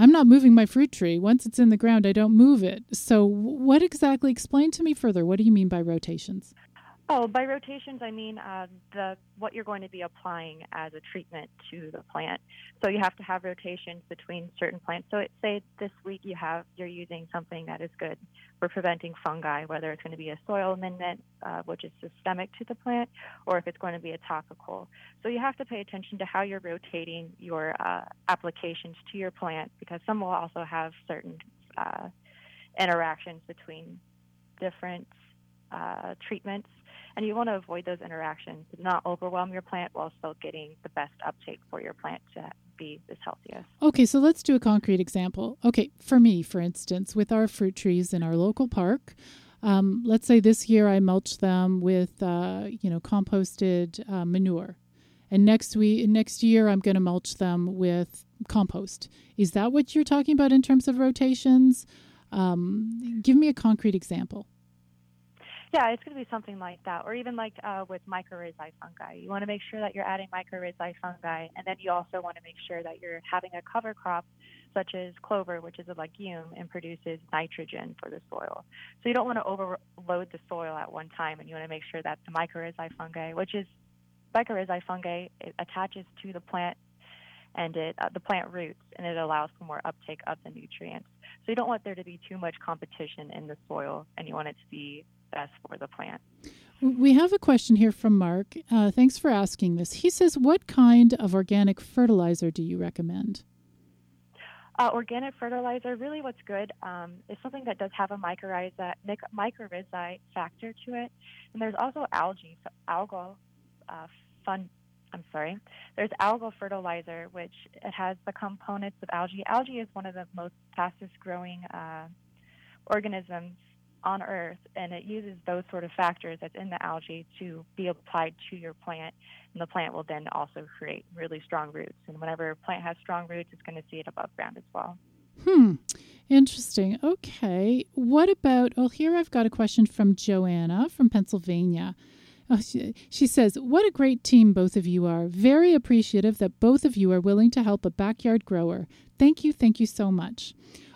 I'm not moving my fruit tree. Once it's in the ground, I don't move it. So, what exactly, explain to me further, what do you mean by rotations? Oh, by rotations, I mean uh, the what you're going to be applying as a treatment to the plant. So you have to have rotations between certain plants. So it, say this week you have you're using something that is good for preventing fungi, whether it's going to be a soil amendment, uh, which is systemic to the plant, or if it's going to be a topical. So you have to pay attention to how you're rotating your uh, applications to your plant because some will also have certain uh, interactions between different uh, treatments and you want to avoid those interactions, to not overwhelm your plant while still getting the best uptake for your plant to be the healthiest. Okay, so let's do a concrete example. Okay, for me, for instance, with our fruit trees in our local park, um, let's say this year I mulch them with, uh, you know, composted uh, manure, and next week, next year I'm going to mulch them with compost. Is that what you're talking about in terms of rotations? Um, give me a concrete example. Yeah, it's going to be something like that, or even like uh, with mycorrhizae fungi. You want to make sure that you're adding mycorrhizae fungi, and then you also want to make sure that you're having a cover crop, such as clover, which is a legume and produces nitrogen for the soil. So you don't want to overload the soil at one time, and you want to make sure that the mycorrhizae fungi, which is mycorrhizae fungi, it attaches to the plant and it uh, the plant roots, and it allows for more uptake of the nutrients. So you don't want there to be too much competition in the soil, and you want it to be best for the plant. We have a question here from Mark. Uh, thanks for asking this. He says, What kind of organic fertilizer do you recommend? Uh, organic fertilizer, really what's good, um, is something that does have a mycorrhizae, mycorrhizae factor to it. And there's also algae, so algal uh, fun. I'm sorry. There's algal fertilizer, which it has the components of algae. Algae is one of the most fastest growing uh, organisms on Earth, and it uses those sort of factors that's in the algae to be applied to your plant, and the plant will then also create really strong roots. And whenever a plant has strong roots, it's going to see it above ground as well. Hmm. Interesting. Okay. What about? Well, here I've got a question from Joanna from Pennsylvania. Oh, she, she says, What a great team both of you are. Very appreciative that both of you are willing to help a backyard grower. Thank you. Thank you so much.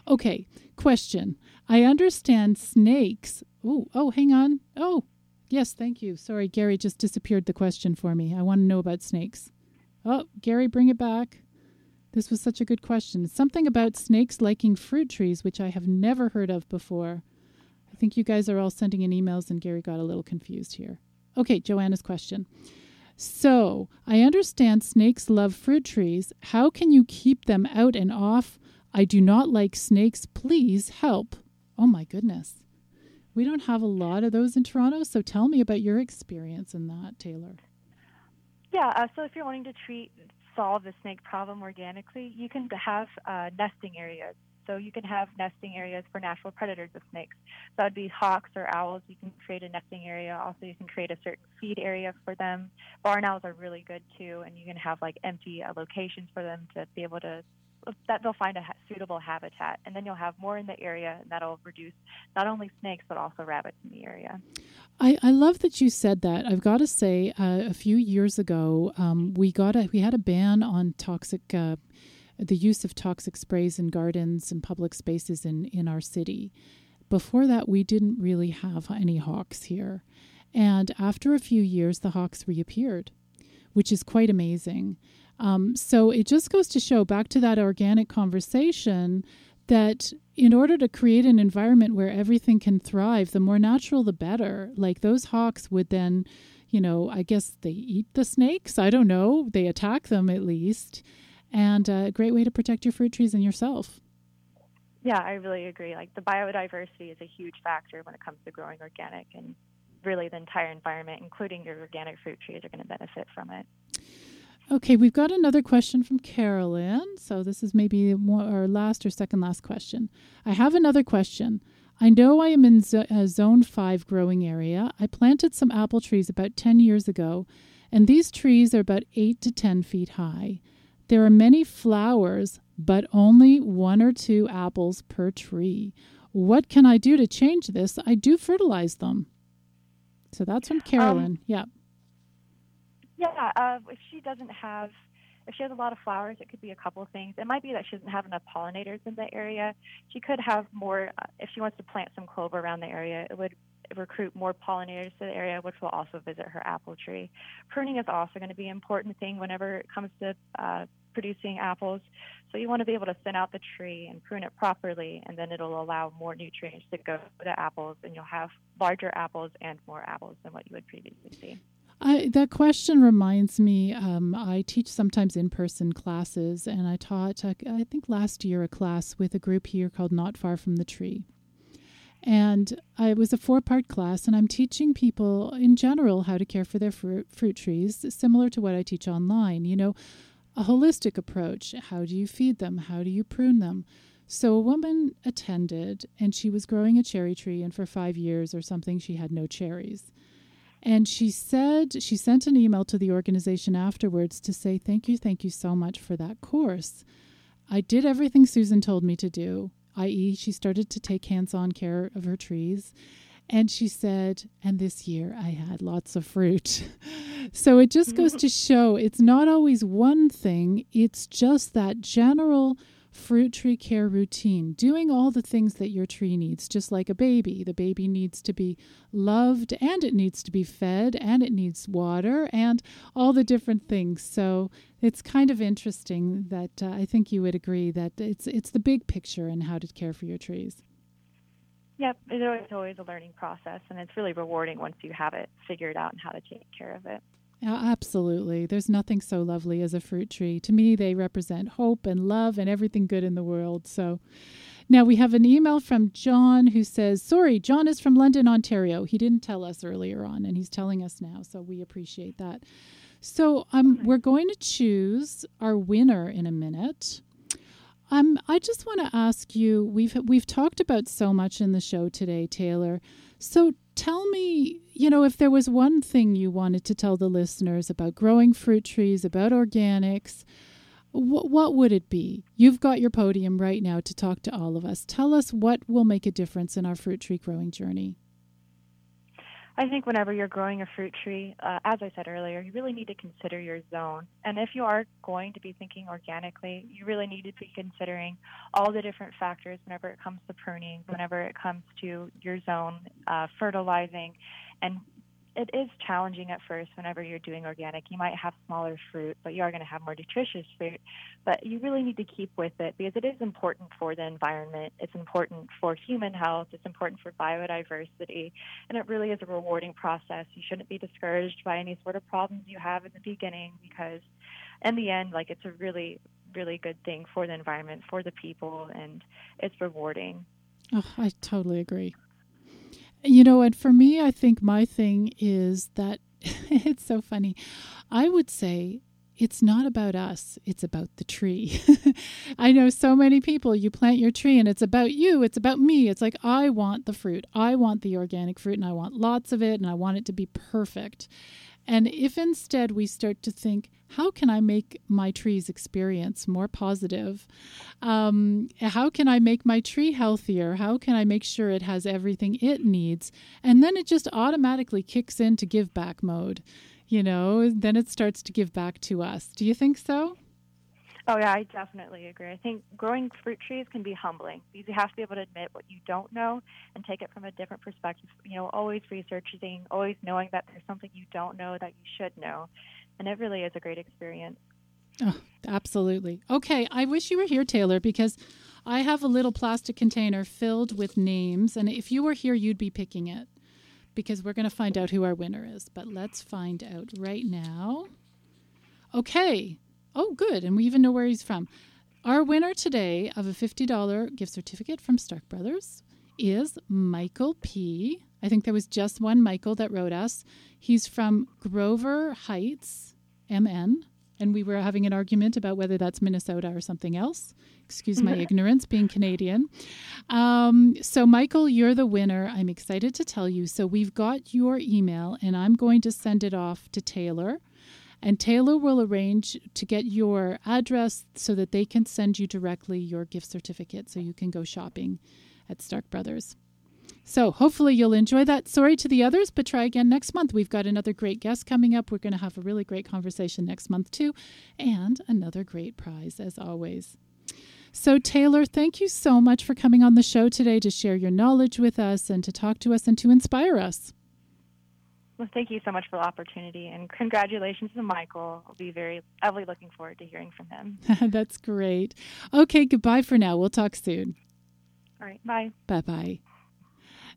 Okay, question. I understand snakes. Oh, oh, hang on. Oh, yes, thank you. Sorry, Gary just disappeared the question for me. I want to know about snakes. Oh, Gary, bring it back. This was such a good question. Something about snakes liking fruit trees, which I have never heard of before. I think you guys are all sending in emails, and Gary got a little confused here. Okay, Joanna's question. So, I understand snakes love fruit trees. How can you keep them out and off? I do not like snakes. Please help. Oh my goodness. We don't have a lot of those in Toronto, so tell me about your experience in that, Taylor. Yeah, uh, so if you're wanting to treat solve the snake problem organically, you can have uh, nesting areas. So you can have nesting areas for natural predators of snakes. So that would be hawks or owls. You can create a nesting area. Also, you can create a certain feed area for them. Barn owls are really good too, and you can have like empty uh, locations for them to be able to that they'll find a ha- suitable habitat, and then you'll have more in the area, and that'll reduce not only snakes but also rabbits in the area. I, I love that you said that. I've got to say, uh, a few years ago, um, we got a we had a ban on toxic. Uh, the use of toxic sprays in gardens and public spaces in, in our city. Before that, we didn't really have any hawks here. And after a few years, the hawks reappeared, which is quite amazing. Um, so it just goes to show, back to that organic conversation, that in order to create an environment where everything can thrive, the more natural, the better. Like those hawks would then, you know, I guess they eat the snakes. I don't know. They attack them at least. And a great way to protect your fruit trees and yourself. Yeah, I really agree. Like the biodiversity is a huge factor when it comes to growing organic, and really the entire environment, including your organic fruit trees, are going to benefit from it. Okay, we've got another question from Carolyn. So this is maybe our last or second last question. I have another question. I know I am in a zone 5 growing area. I planted some apple trees about 10 years ago, and these trees are about 8 to 10 feet high. There are many flowers, but only one or two apples per tree. What can I do to change this? I do fertilize them. So that's from Carolyn. Um, yeah. Yeah, uh, if she doesn't have, if she has a lot of flowers, it could be a couple of things. It might be that she doesn't have enough pollinators in the area. She could have more, uh, if she wants to plant some clover around the area, it would recruit more pollinators to the area, which will also visit her apple tree. Pruning is also going to be an important thing whenever it comes to uh, producing apples. So you want to be able to thin out the tree and prune it properly, and then it'll allow more nutrients to go to apples, and you'll have larger apples and more apples than what you would previously see. I, that question reminds me. Um, I teach sometimes in-person classes, and I taught, uh, I think last year, a class with a group here called Not Far from the Tree. And it was a four part class, and I'm teaching people in general how to care for their fruit, fruit trees, similar to what I teach online. You know, a holistic approach. How do you feed them? How do you prune them? So a woman attended, and she was growing a cherry tree, and for five years or something, she had no cherries. And she said, she sent an email to the organization afterwards to say, Thank you, thank you so much for that course. I did everything Susan told me to do, i.e., she started to take hands on care of her trees. And she said, and this year I had lots of fruit. so it just goes to show it's not always one thing, it's just that general fruit tree care routine, doing all the things that your tree needs, just like a baby. The baby needs to be loved and it needs to be fed and it needs water and all the different things. So it's kind of interesting that uh, I think you would agree that it's it's the big picture and how to care for your trees. Yep, it's always a learning process, and it's really rewarding once you have it figured out and how to take care of it. Yeah, absolutely. There's nothing so lovely as a fruit tree. To me, they represent hope and love and everything good in the world. So now we have an email from John who says, Sorry, John is from London, Ontario. He didn't tell us earlier on, and he's telling us now. So we appreciate that. So um, we're going to choose our winner in a minute. Um, I just want to ask you. We've we've talked about so much in the show today, Taylor. So tell me, you know, if there was one thing you wanted to tell the listeners about growing fruit trees, about organics, wh- what would it be? You've got your podium right now to talk to all of us. Tell us what will make a difference in our fruit tree growing journey. I think whenever you're growing a fruit tree, uh, as I said earlier, you really need to consider your zone. And if you are going to be thinking organically, you really need to be considering all the different factors whenever it comes to pruning, whenever it comes to your zone, uh, fertilizing, and it is challenging at first whenever you're doing organic. You might have smaller fruit, but you are going to have more nutritious fruit. But you really need to keep with it because it is important for the environment. It's important for human health. It's important for biodiversity. And it really is a rewarding process. You shouldn't be discouraged by any sort of problems you have in the beginning because, in the end, like it's a really, really good thing for the environment, for the people, and it's rewarding. Oh, I totally agree. You know, and for me, I think my thing is that it's so funny. I would say it's not about us, it's about the tree. I know so many people, you plant your tree and it's about you, it's about me. It's like, I want the fruit, I want the organic fruit, and I want lots of it, and I want it to be perfect. And if instead we start to think, how can I make my tree's experience more positive? Um, how can I make my tree healthier? How can I make sure it has everything it needs? And then it just automatically kicks into give back mode. You know, then it starts to give back to us. Do you think so? Oh yeah, I definitely agree. I think growing fruit trees can be humbling because you have to be able to admit what you don't know and take it from a different perspective. You know, always researching, always knowing that there's something you don't know that you should know, and it really is a great experience. Oh, absolutely. Okay, I wish you were here, Taylor, because I have a little plastic container filled with names, and if you were here, you'd be picking it because we're going to find out who our winner is. But let's find out right now. Okay, Oh, good. And we even know where he's from. Our winner today of a $50 gift certificate from Stark Brothers is Michael P. I think there was just one Michael that wrote us. He's from Grover Heights, MN. And we were having an argument about whether that's Minnesota or something else. Excuse my ignorance, being Canadian. Um, so, Michael, you're the winner. I'm excited to tell you. So, we've got your email, and I'm going to send it off to Taylor And Taylor will arrange to get your address so that they can send you directly your gift certificate so you can go shopping at Stark Brothers. So hopefully you'll enjoy that. Sorry to the others, but try again next month. We've got another great guest coming up. We're going to have a really great conversation next month, too, and another great prize, as always. So, Taylor, thank you so much for coming on the show today to share your knowledge with us and to talk to us and to inspire us. Well, thank you so much for the opportunity, and congratulations to Michael. I'll be very, I'll be looking forward to hearing from him. That's great. Okay, goodbye for now. We'll talk soon. All right, bye. Bye bye.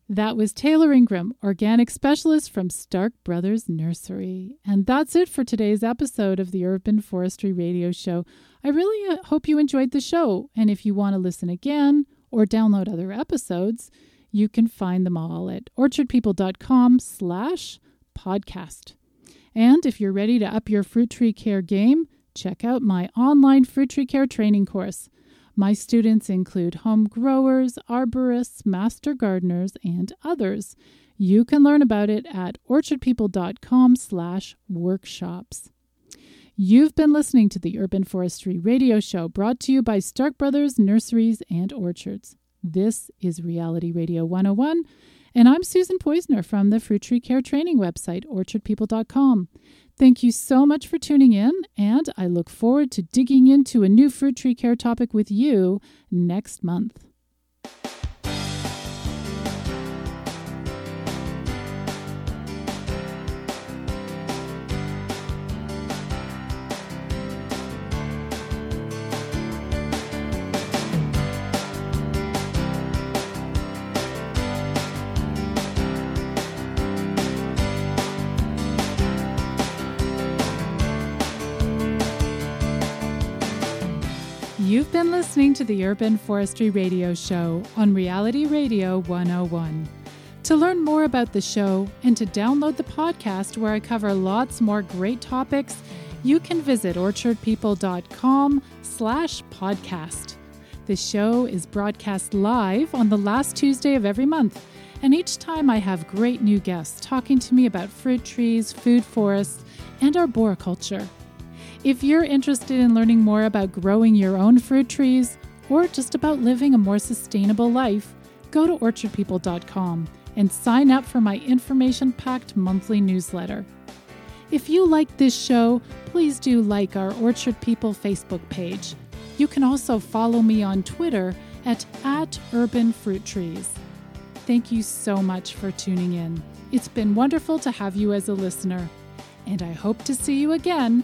That was Taylor Ingram, organic specialist from Stark Brothers Nursery. And that's it for today's episode of the Urban Forestry Radio Show. I really uh, hope you enjoyed the show. And if you want to listen again or download other episodes, you can find them all at orchardpeople.com slash podcast. And if you're ready to up your fruit tree care game, check out my online fruit tree care training course. My students include home growers, arborists, master gardeners, and others. You can learn about it at orchardpeople.com slash workshops. You've been listening to the Urban Forestry Radio Show brought to you by Stark Brothers Nurseries and Orchards. This is Reality Radio 101, and I'm Susan Poizner from the Fruit Tree Care Training website, orchardpeople.com. Thank you so much for tuning in, and I look forward to digging into a new fruit tree care topic with you next month. Been listening to the Urban Forestry Radio Show on Reality Radio 101. To learn more about the show and to download the podcast where I cover lots more great topics, you can visit orchardpeople.com slash podcast. The show is broadcast live on the last Tuesday of every month, and each time I have great new guests talking to me about fruit trees, food forests, and arboriculture. If you're interested in learning more about growing your own fruit trees or just about living a more sustainable life, go to orchardpeople.com and sign up for my information packed monthly newsletter. If you like this show, please do like our Orchard People Facebook page. You can also follow me on Twitter at, at Urban Fruit Trees. Thank you so much for tuning in. It's been wonderful to have you as a listener, and I hope to see you again